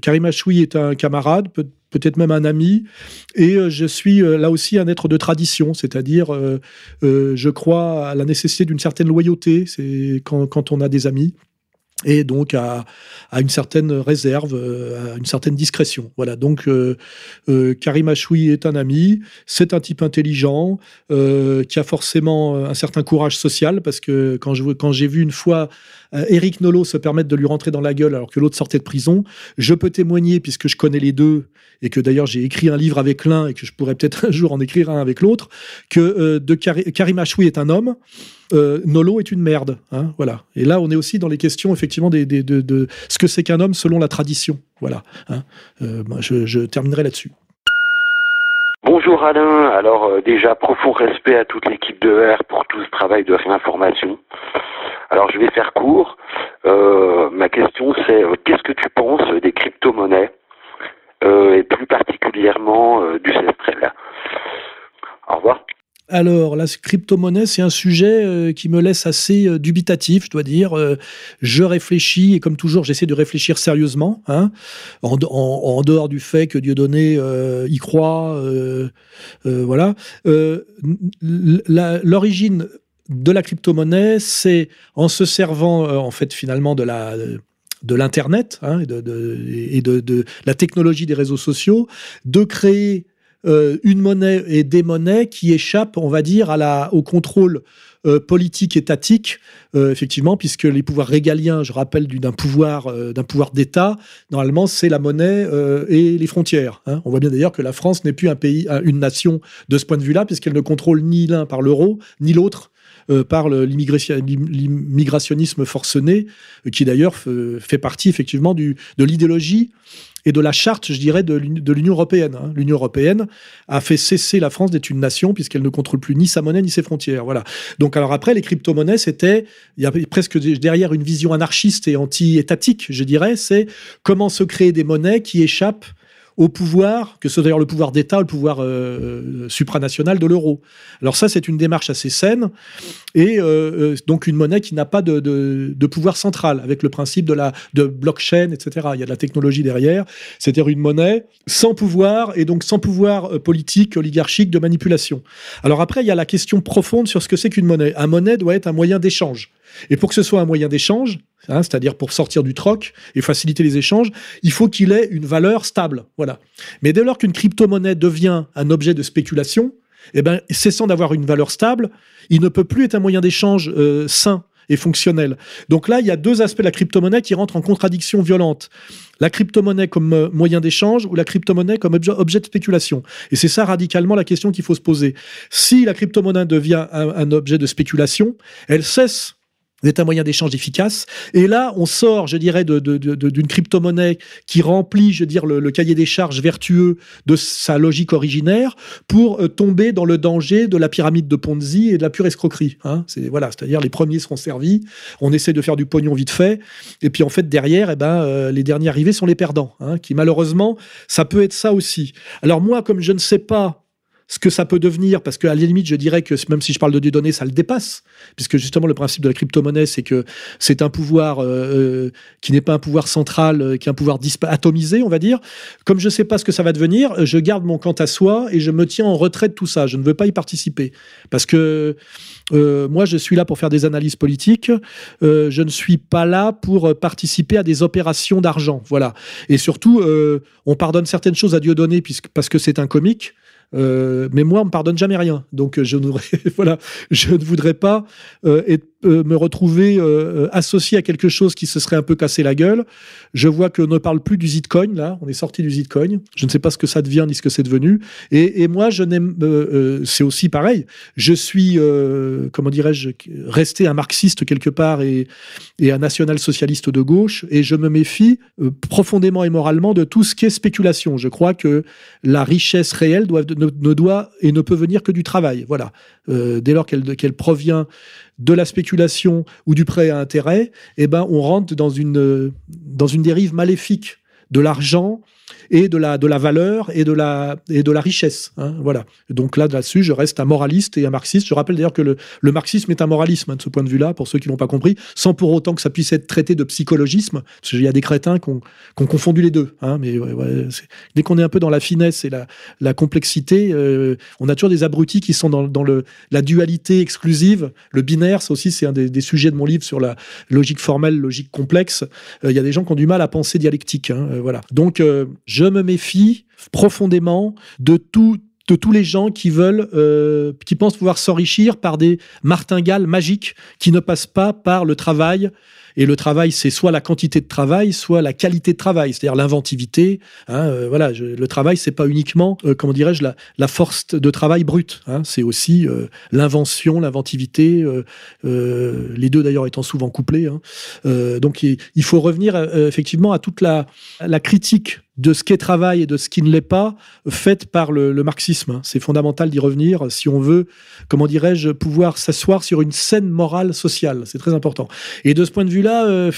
Speaker 3: Karim Achoui est un camarade, peut- être même un ami, et je suis là aussi un être de tradition, c'est-à-dire je crois à la nécessité d'une certaine loyauté. C'est quand on a des amis et donc à, une certaine réserve, euh, à une certaine discrétion. Voilà. Donc euh, euh, Karim Achoui est un ami, c'est un type intelligent qui a forcément un certain courage social parce que quand quand j'ai vu une fois Eric Nolot se permettre de lui rentrer dans la gueule alors que l'autre sortait de prison, je peux témoigner puisque je connais les deux et que d'ailleurs j'ai écrit un livre avec l'un et que je pourrais peut-être un jour en écrire un avec l'autre que de Karim Achoui est un homme. Nolo est une merde. Hein, voilà. Et là, on est aussi dans les questions, effectivement, de, ce que c'est qu'un homme selon la tradition. Voilà. Hein. Euh, je, terminerai là-dessus.
Speaker 10: Bonjour Alain. Alors, euh, déjà, profond respect à toute l'équipe de R pour tout ce travail de réinformation. Alors, je vais faire court. Euh, ma question, c'est qu'est-ce que tu penses des crypto-monnaies et plus particulièrement du Cestrel Au revoir.
Speaker 3: Alors, la crypto-monnaie, c'est un sujet euh, qui me laisse assez euh, dubitatif, je dois dire. Euh, je réfléchis, et comme toujours, j'essaie de réfléchir sérieusement, hein, en, dehors du fait que Dieudonné y croit. voilà. L'origine de la crypto-monnaie, c'est en se servant, en fait, finalement, de l'Internet hein, et, de, la technologie des réseaux sociaux, de créer euh, une monnaie et des monnaies qui échappent, on va dire, au contrôle euh, politique étatique, euh, effectivement, puisque les pouvoirs régaliens, je rappelle, d'un pouvoir d'un pouvoir d'État, normalement, c'est la monnaie et les frontières. Hein. On voit bien d'ailleurs que la France n'est plus un pays, une nation de ce point de vue-là, puisqu'elle ne contrôle ni l'un par l'euro, ni l'autre par l'immigrationnisme forcené, qui d'ailleurs fait partie effectivement de l'idéologie et de la charte, je dirais, de l'Union européenne. Hein. L'Union européenne a fait cesser la France d'être une nation puisqu'elle ne contrôle plus ni sa monnaie ni ses frontières. Voilà. Donc alors après, les crypto-monnaies, c'était, il y a presque derrière une vision anarchiste et anti-étatique, je dirais, c'est comment se créer des monnaies qui échappent au pouvoir, que ce soit d'ailleurs le pouvoir d'État, le pouvoir euh, euh, supranational de l'euro. Alors ça, c'est une démarche assez saine, et euh, donc une monnaie qui n'a pas de, de, pouvoir central, avec le principe de la de blockchain, etc. Il y a de la technologie derrière, c'est-à-dire une monnaie sans pouvoir, et donc sans pouvoir politique, oligarchique, de manipulation. Alors après, il y a la question profonde sur ce que c'est qu'une monnaie. Un monnaie doit être un moyen d'échange. Et pour que ce soit un moyen d'échange, hein, c'est-à-dire pour sortir du troc et faciliter les échanges, il faut qu'il ait une valeur stable. Voilà. Mais dès lors qu'une crypto-monnaie devient un objet de spéculation, eh ben, cessant d'avoir une valeur stable, il ne peut plus être un moyen d'échange euh, sain et fonctionnel. Donc là, il y a deux aspects de la crypto-monnaie qui rentrent en contradiction violente. La crypto-monnaie comme euh, moyen d'échange ou la crypto-monnaie comme objet, de spéculation. Et c'est ça radicalement la question qu'il faut se poser. Si la crypto-monnaie devient un objet de spéculation, elle cesse est un moyen d'échange efficace. Et là, on sort, je dirais, d'une de, crypto-monnaie qui remplit, je veux dire, le, cahier des charges vertueux de sa logique originaire pour euh, tomber dans le danger de la pyramide de Ponzi et de la pure escroquerie. Hein. C'est voilà, c'est-à-dire les premiers seront servis, on essaie de faire du pognon vite fait, et puis en fait derrière, eh ben, euh, les derniers arrivés sont les perdants, hein, qui malheureusement, ça peut être ça aussi. Alors moi, comme je ne sais pas ce que ça peut devenir, parce qu'à la limite, je dirais que même si je parle de données, ça le dépasse, puisque justement le principe de la crypto-monnaie, c'est que c'est un pouvoir euh, euh, qui n'est pas un pouvoir central, euh, qui est un pouvoir atomisé, on va dire. Comme je ne sais pas ce que ça va devenir, je garde mon quant à soi et je me tiens en retrait de tout ça. Je ne veux pas y participer, parce que moi, je suis là pour faire des analyses politiques. je ne suis pas là pour participer à des opérations d'argent, voilà. Et surtout, on pardonne certaines choses à Dieudonné puisque parce que c'est un comique. Euh, mais moi, on me pardonne jamais rien. Donc, je ne voudrais, voilà, je ne voudrais pas euh, être euh, me retrouver euh, associé à quelque chose qui se serait un peu cassé la gueule. Je vois qu'on ne parle plus du Zitcoin, là, on est sorti du Zitcoin. Je ne sais pas ce que ça devient ni ce que c'est devenu. Et, moi, je n'aime, euh, c'est aussi pareil. Je suis, comment dirais-je, resté un marxiste quelque part et, un national-socialiste de gauche, et je me méfie profondément et moralement de tout ce qui est spéculation. Je crois que la richesse réelle doit, ne, doit et ne peut venir que du travail. Voilà. dès lors qu'elle, qu'elle provient de la spéculation ou du prêt à intérêt, eh ben, on rentre dans une, dans une dérive maléfique de l'argent et de la, de la valeur et de la, et de la richesse. Hein, voilà. Donc là, là-dessus, je reste un moraliste et un marxiste. Je rappelle d'ailleurs que le, le, marxisme est un moralisme hein, de ce point de vue-là, pour ceux qui l'ont pas compris, sans pour autant que ça puisse être traité de psychologisme, parce qu'il y a des crétins qui ont, confondu les deux. Hein, mais dès qu'on est un peu dans la finesse et la, la complexité, euh, on a toujours des abrutis qui sont dans, le, la dualité exclusive. Le binaire, ça aussi, c'est un des, sujets de mon livre sur la logique formelle, logique complexe. Euh, il y a des gens qui ont du mal à penser dialectique. Euh, voilà. Donc, je me méfie profondément de tous les gens qui veulent, euh, qui pensent pouvoir s'enrichir par des martingales magiques qui ne passent pas par le travail et le travail, c'est soit la quantité de travail, soit la qualité de travail, c'est-à-dire l'inventivité. Hein, euh, voilà, le travail, c'est pas uniquement, euh, comment dirais-je, la, force de travail brute. Hein, c'est aussi l'invention, l'inventivité. les deux d'ailleurs étant souvent couplés. Hein. donc il, faut revenir effectivement à toute la critique de ce qu'est travail et de ce qui ne l'est pas, faite par le, marxisme. C'est fondamental d'y revenir si on veut, comment dirais-je, pouvoir s'asseoir sur une scène morale sociale. C'est très important. Et de ce point de vue-là, euh,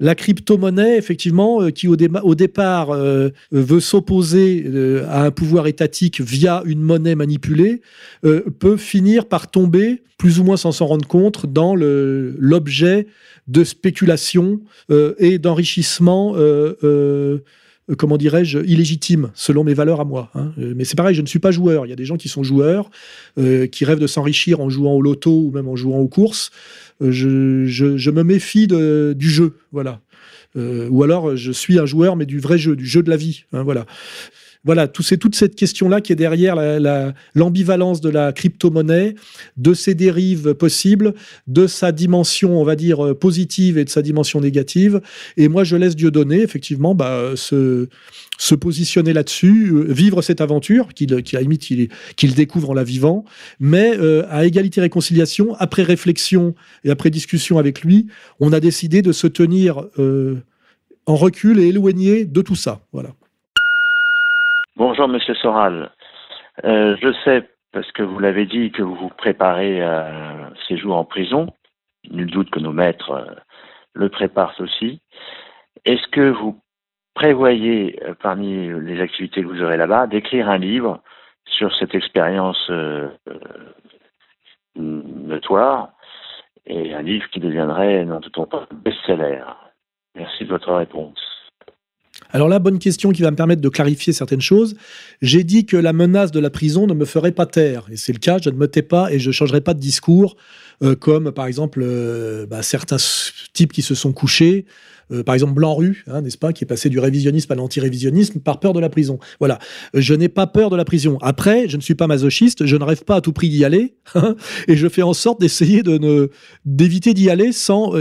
Speaker 3: la crypto-monnaie, effectivement, euh, qui au, départ euh, veut s'opposer à un pouvoir étatique via une monnaie manipulée, peut finir par tomber, plus ou moins sans s'en rendre compte, dans l'objet de spéculation et d'enrichissement comment dirais-je, illégitime, selon mes valeurs à moi. Hein. Euh, mais c'est pareil, je ne suis pas joueur. Il y a des gens qui sont joueurs, euh, qui rêvent de s'enrichir en jouant au loto ou même en jouant aux courses. je, me méfie du jeu, voilà. ou alors, je suis un joueur, mais du vrai jeu, du jeu de la vie, hein, voilà voilà, c'est toute cette question-là qui est derrière l'ambivalence de la crypto-monnaie, de ses dérives possibles, de sa dimension, on va dire, euh, positive et de sa dimension négative. Et moi, je laisse Dieu donner, effectivement, bah, se, positionner là-dessus, euh, vivre cette aventure qu'il qu limite qu'il découvre en la vivant, mais euh, à égalité réconciliation, après réflexion et après discussion avec lui, on a décidé de se tenir en recul et éloigné de tout ça. Voilà.
Speaker 11: Bonjour Monsieur Soral. Euh, je sais, parce que vous l'avez dit, que vous vous préparez à un séjour en prison. Nul doute que nos maîtres euh, le préparent aussi. Est-ce que vous prévoyez, euh, parmi les activités que vous aurez là-bas, d'écrire un livre sur cette expérience notoire et un livre qui deviendrait, non tout pas, best-seller? Merci de votre réponse.
Speaker 3: Alors là, bonne question qui va me permettre de clarifier certaines choses. J'ai dit que la menace de la prison ne me ferait pas taire. Et c'est le cas, je ne me tais pas et je ne changerai pas de discours, euh, comme par exemple euh, bah, certains types qui se sont couchés euh, par exemple Blanc-Rue, hein, n'est-ce pas, qui est passé du révisionnisme à l'anti-révisionnisme par peur de la prison. Voilà, je n'ai pas peur de la prison. Après, je ne suis pas masochiste, je ne rêve pas à tout prix d'y aller, hein, et je fais en sorte d'essayer de ne d'éviter d'y aller sans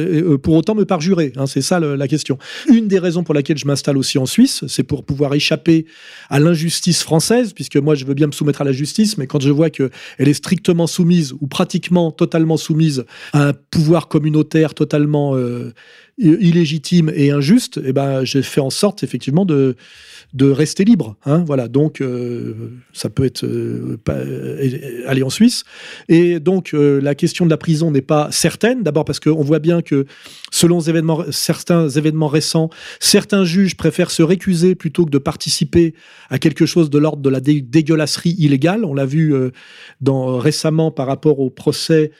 Speaker 3: pour autant me parjurer. Hein, c'est ça la question. Une des raisons pour laquelle je m'installe aussi en Suisse, c'est pour pouvoir échapper à l'injustice française, puisque moi je veux bien me soumettre à la justice, mais quand je vois que elle est strictement soumise ou pratiquement totalement soumise à un pouvoir communautaire totalement illégitime et injuste, eh ben, j'ai fait en sorte effectivement de, de rester libre. Hein, voilà, donc euh, ça peut être euh, euh, aller en Suisse. Et donc la question de la prison n'est pas certaine. D'abord parce qu'on voit bien que selon certains événements récents, certains juges préfèrent se récuser plutôt que de participer à quelque chose de l'ordre de la dégueulasserie illégale. On l'a vu récemment par rapport au procès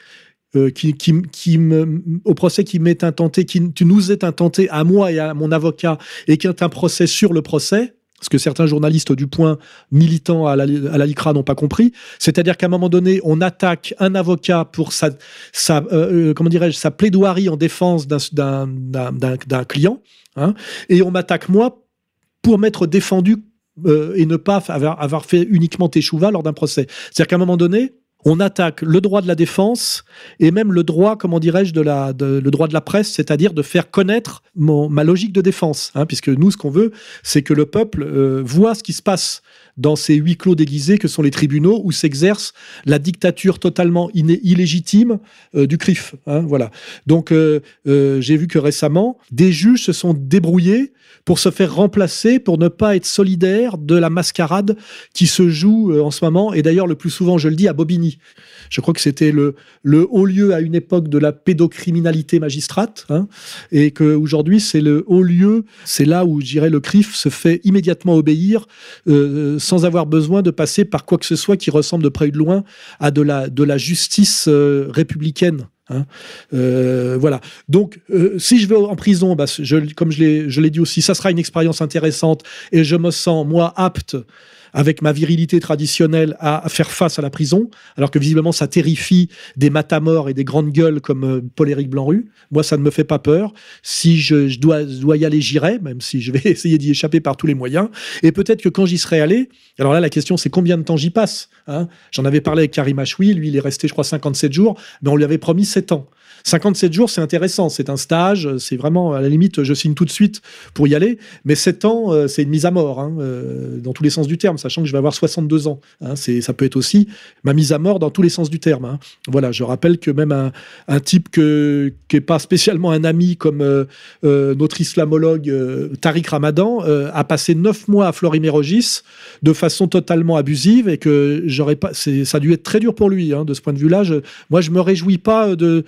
Speaker 3: qui, qui, au procès qui m'est intenté, qui, nous est intenté à moi et à mon avocat, et qui est un procès sur le procès, ce que certains journalistes du point militants à la, LICRA n'ont pas compris, c'est-à-dire qu'à un moment donné, on attaque un avocat pour sa, euh, euh, comment dirais-je, sa plaidoirie en défense d'un client, hein, et on m'attaque moi pour m'être défendu euh, et ne pas avoir, avoir fait uniquement échouva lors d'un procès. C'est-à-dire qu'à un moment donné, on attaque le droit de la défense et même le droit, comment dirais-je, de la, le droit de la presse, c'est-à-dire de faire connaître ma logique de défense, hein, puisque nous, ce qu'on veut, c'est que le peuple euh, voit ce qui se passe dans ces huis clos déguisés que sont les tribunaux où s'exerce la dictature totalement illégitime euh, du CRIF. Hein, voilà. Donc, euh, j'ai vu que récemment, des juges se sont débrouillés pour se faire remplacer, pour ne pas être solidaire de la mascarade qui se joue en ce moment. Et d'ailleurs, le plus souvent, je le dis, à Bobigny. Je crois que c'était le, haut lieu à une époque de la pédocriminalité magistrate, hein, et qu'aujourd'hui c'est le haut lieu, c'est là où, je le CRIF se fait immédiatement obéir euh, sans avoir besoin de passer par quoi que ce soit qui ressemble de près ou de loin à de la, de la justice euh, républicaine. Hein. Euh, voilà. Donc, si je vais en prison, bah, je, comme je l'ai dit aussi, ça sera une expérience intéressante et je me sens, moi, apte avec ma virilité traditionnelle à, faire face à la prison, alors que visiblement ça terrifie des matamors et des grandes gueules comme euh, Paul-Éric Blanru. Moi, ça ne me fait pas peur. Si je, dois, dois, y aller, j'irai, même si je vais essayer d'y échapper par tous les moyens. Et peut-être que quand j'y serai allé, alors là, la question c'est combien de temps j'y passe. Hein? J'en avais parlé avec Karim Achoui, lui il est resté, je crois, 57 jours, mais on lui avait promis 7 ans. 57 jours, c'est intéressant, c'est un stage, c'est vraiment, à la limite, je signe tout de suite pour y aller, mais 7 ans, euh, c'est une mise à mort, hein, euh, dans tous les sens du terme, sachant que je vais avoir 62 ans. Hein, ça peut être aussi ma mise à mort dans tous les sens du terme. Hein. Voilà, je rappelle que même un, type que, qui n'est pas spécialement un ami comme euh, notre islamologue Tariq Ramadan a passé 9 mois à Florimérogis de façon totalement abusive et que j'aurais pas, ça a dû être très dur pour lui de ce point de vue-là. moi, je me réjouis pas de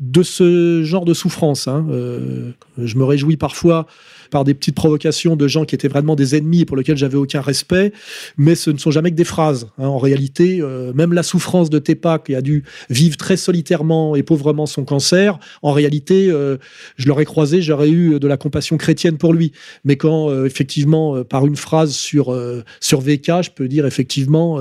Speaker 3: de ce genre de souffrance. Hein. Euh, je me réjouis parfois par des petites provocations de gens qui étaient vraiment des ennemis et pour lesquels j'avais aucun respect, mais ce ne sont jamais que des phrases. Hein. En réalité, euh, même la souffrance de Tepa, qui a dû vivre très solitairement et pauvrement son cancer, en réalité, euh, je l'aurais croisé, j'aurais eu de la compassion chrétienne pour lui. Mais quand, effectivement, par une phrase sur, sur VK, je peux dire effectivement,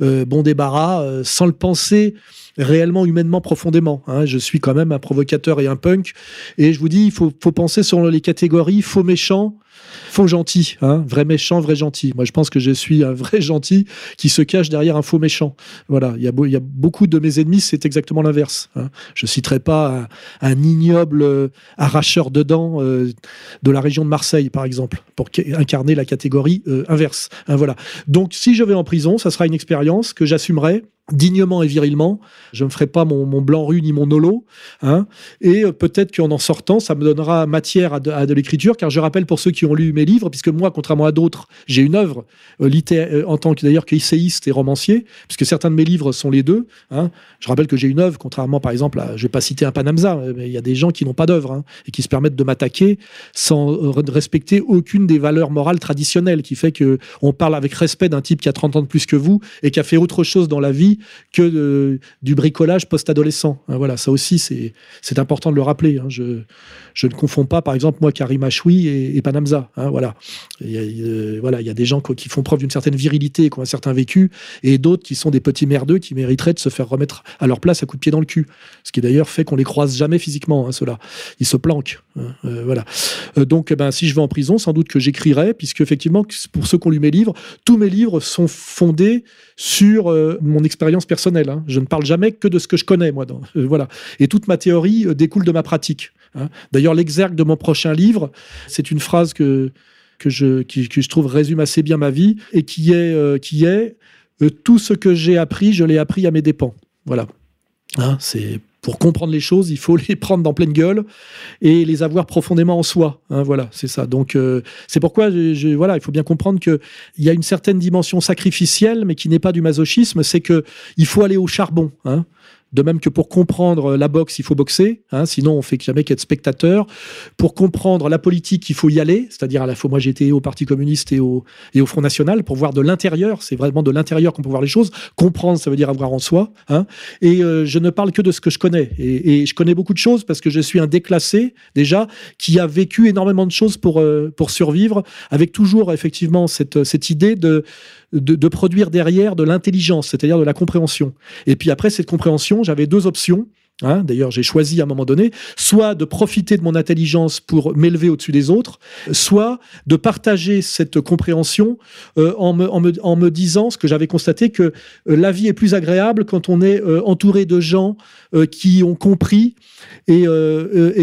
Speaker 3: bon débarras, sans le penser, réellement, humainement, profondément. Hein. Je suis quand même un provocateur et un punk. Et je vous dis, il faut, faut penser sur les catégories faux méchant, faux gentil, hein, vrai méchant, vrai gentil. Moi, je pense que je suis un vrai gentil qui se cache derrière un faux méchant. Voilà, il y a, il y a beaucoup de mes ennemis, c'est exactement l'inverse. Hein. Je citerai pas un, ignoble euh, arracheur de dents euh, de la région de Marseille, par exemple, pour incarner la catégorie euh, inverse. Hein, voilà. Donc, si je vais en prison, ça sera une expérience que j'assumerai dignement et virilement. Je ne ferai pas mon, blanc rue ni mon nolo. Hein, et euh, peut-être qu'en en sortant, ça me donnera matière à de, l'écriture, car je rappelle pour ceux qui ont lu mes livres, puisque moi, contrairement à d'autres, j'ai une œuvre euh, euh, en tant que d'ailleurs qu'essayiste et romancier, puisque certains de mes livres sont les deux. Hein. Je rappelle que j'ai une œuvre, contrairement par exemple à, je vais pas citer un Panamza, mais il y a des gens qui n'ont pas d'œuvre hein, et qui se permettent de m'attaquer sans respecter aucune des valeurs morales traditionnelles, qui fait que on parle avec respect d'un type qui a 30 ans de plus que vous et qui a fait autre chose dans la vie que du bricolage post-adolescent. Hein, voilà, ça aussi, c'est important de le rappeler. Hein. Je, je, ne confonds pas, par exemple, moi, Karim Achoui et, Panamza. Hein, voilà. Il y, a, euh, voilà, il y a des gens qui font preuve d'une certaine virilité, qui ont un certain vécu, et d'autres qui sont des petits merdeux qui mériteraient de se faire remettre à leur place à coup de pied dans le cul. Ce qui d'ailleurs fait qu'on les croise jamais physiquement, ceux-là. Ils se planquent. Euh, voilà. Euh, donc, eh ben, si je vais en prison, sans doute que j'écrirai, puisque effectivement, pour ceux qui ont lu mes livres, tous mes livres sont fondés sur mon expérience personnelle. Hein. Je ne parle jamais que de ce que je connais, moi. Euh, voilà. Et toute ma théorie euh, découle de ma pratique. Hein. D'ailleurs, l'exergue de mon prochain livre, c'est une phrase que, que, je, qui, je trouve résume assez bien ma vie et qui est, euh, qui est tout ce que j'ai appris, je l'ai appris à mes dépens. Voilà. Hein, c'est Pour comprendre les choses, il faut les prendre dans pleine gueule et les avoir profondément en soi. Hein, voilà, c'est ça. Donc, euh, c'est pourquoi, voilà, il faut bien comprendre qu'il y a une certaine dimension sacrificielle, mais qui n'est pas du masochisme. C'est que il faut aller au charbon. Hein. De même que pour comprendre la boxe, il faut boxer, hein, sinon on fait jamais qu'être spectateur. Pour comprendre la politique, il faut y aller, c'est-à-dire à la fois moi j'étais au Parti communiste et au, et au Front National pour voir de l'intérieur, c'est vraiment de l'intérieur qu'on peut voir les choses. Comprendre, ça veut dire avoir en soi. Hein. Et euh, je ne parle que de ce que je connais. Et, je connais beaucoup de choses parce que je suis un déclassé déjà qui a vécu énormément de choses pour, euh, pour survivre, avec toujours effectivement cette, cette idée de de, produire derrière de l'intelligence, c'est-à-dire de la compréhension. Et puis après cette compréhension, j'avais deux options. Hein. D'ailleurs, j'ai choisi à un moment donné, soit de profiter de mon intelligence pour m'élever au-dessus des autres, soit de partager cette compréhension euh, en, me, disant ce que j'avais constaté, que euh, la vie est plus agréable quand on est euh, entouré de gens qui ont compris et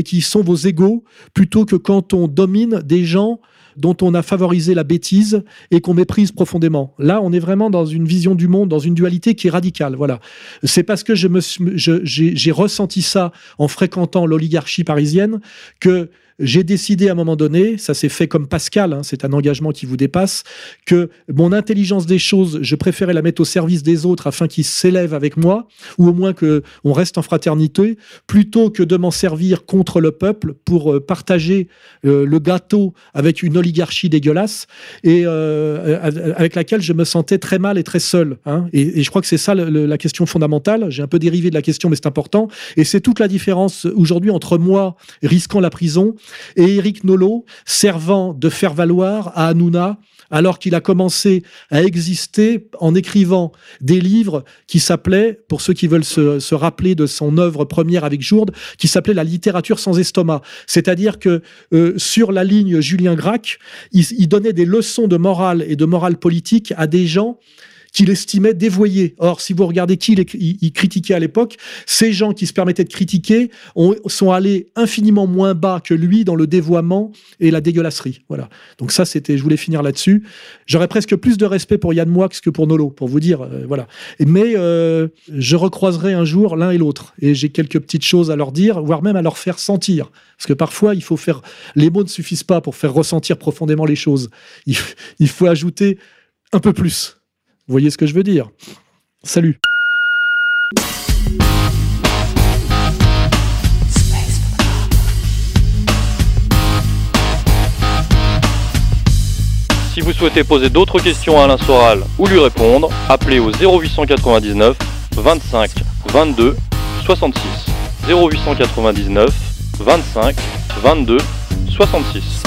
Speaker 3: qui sont vos égaux, plutôt que quand on domine des gens dont on a favorisé la bêtise et qu'on méprise profondément. Là, on est vraiment dans une vision du monde, dans une dualité qui est radicale. Voilà. C'est parce que j'ai ressenti ça en fréquentant l'oligarchie parisienne que j'ai décidé à un moment donné, ça s'est fait comme Pascal, hein, c'est un engagement qui vous dépasse, que mon intelligence des choses, je préférais la mettre au service des autres afin qu'ils s'élèvent avec moi, ou au moins que on reste en fraternité, plutôt que de m'en servir contre le peuple pour euh, partager euh, le gâteau avec une oligarchie dégueulasse et euh, avec laquelle je me sentais très mal et très seul. Hein. Et, je crois que c'est ça la question fondamentale. J'ai un peu dérivé de la question, mais c'est important. Et c'est toute la différence aujourd'hui entre moi risquant la prison et Eric Nolot servant de faire valoir à Hanouna alors qu'il a commencé à exister en écrivant des livres qui s'appelaient, pour ceux qui veulent se, rappeler de son œuvre première avec Jourde, qui s'appelait La littérature sans estomac. C'est-à-dire que euh, sur la ligne Julien Gracq, il donnait des leçons de morale et de morale politique à des gens qu'il estimait dévoyé. Or, si vous regardez qui il, critiquait à l'époque, ces gens qui se permettaient de critiquer sont allés infiniment moins bas que lui dans le dévoiement et la dégueulasserie. Voilà. Donc ça, c'était, je voulais finir là-dessus. J'aurais presque plus de respect pour Yann Moix que pour Nolo, pour vous dire, euh, voilà. Mais euh, je recroiserai un jour l'un et l'autre, et j'ai quelques petites choses à leur dire, voire même à leur faire sentir, parce que parfois, il faut faire, les mots ne suffisent pas pour faire ressentir profondément les choses. il faut ajouter un peu plus. Vous voyez ce que je veux dire? Salut
Speaker 1: Si vous souhaitez poser d'autres questions à Alain Soral ou lui répondre, appelez au 0899 25 22 66. 0899 25 22 66.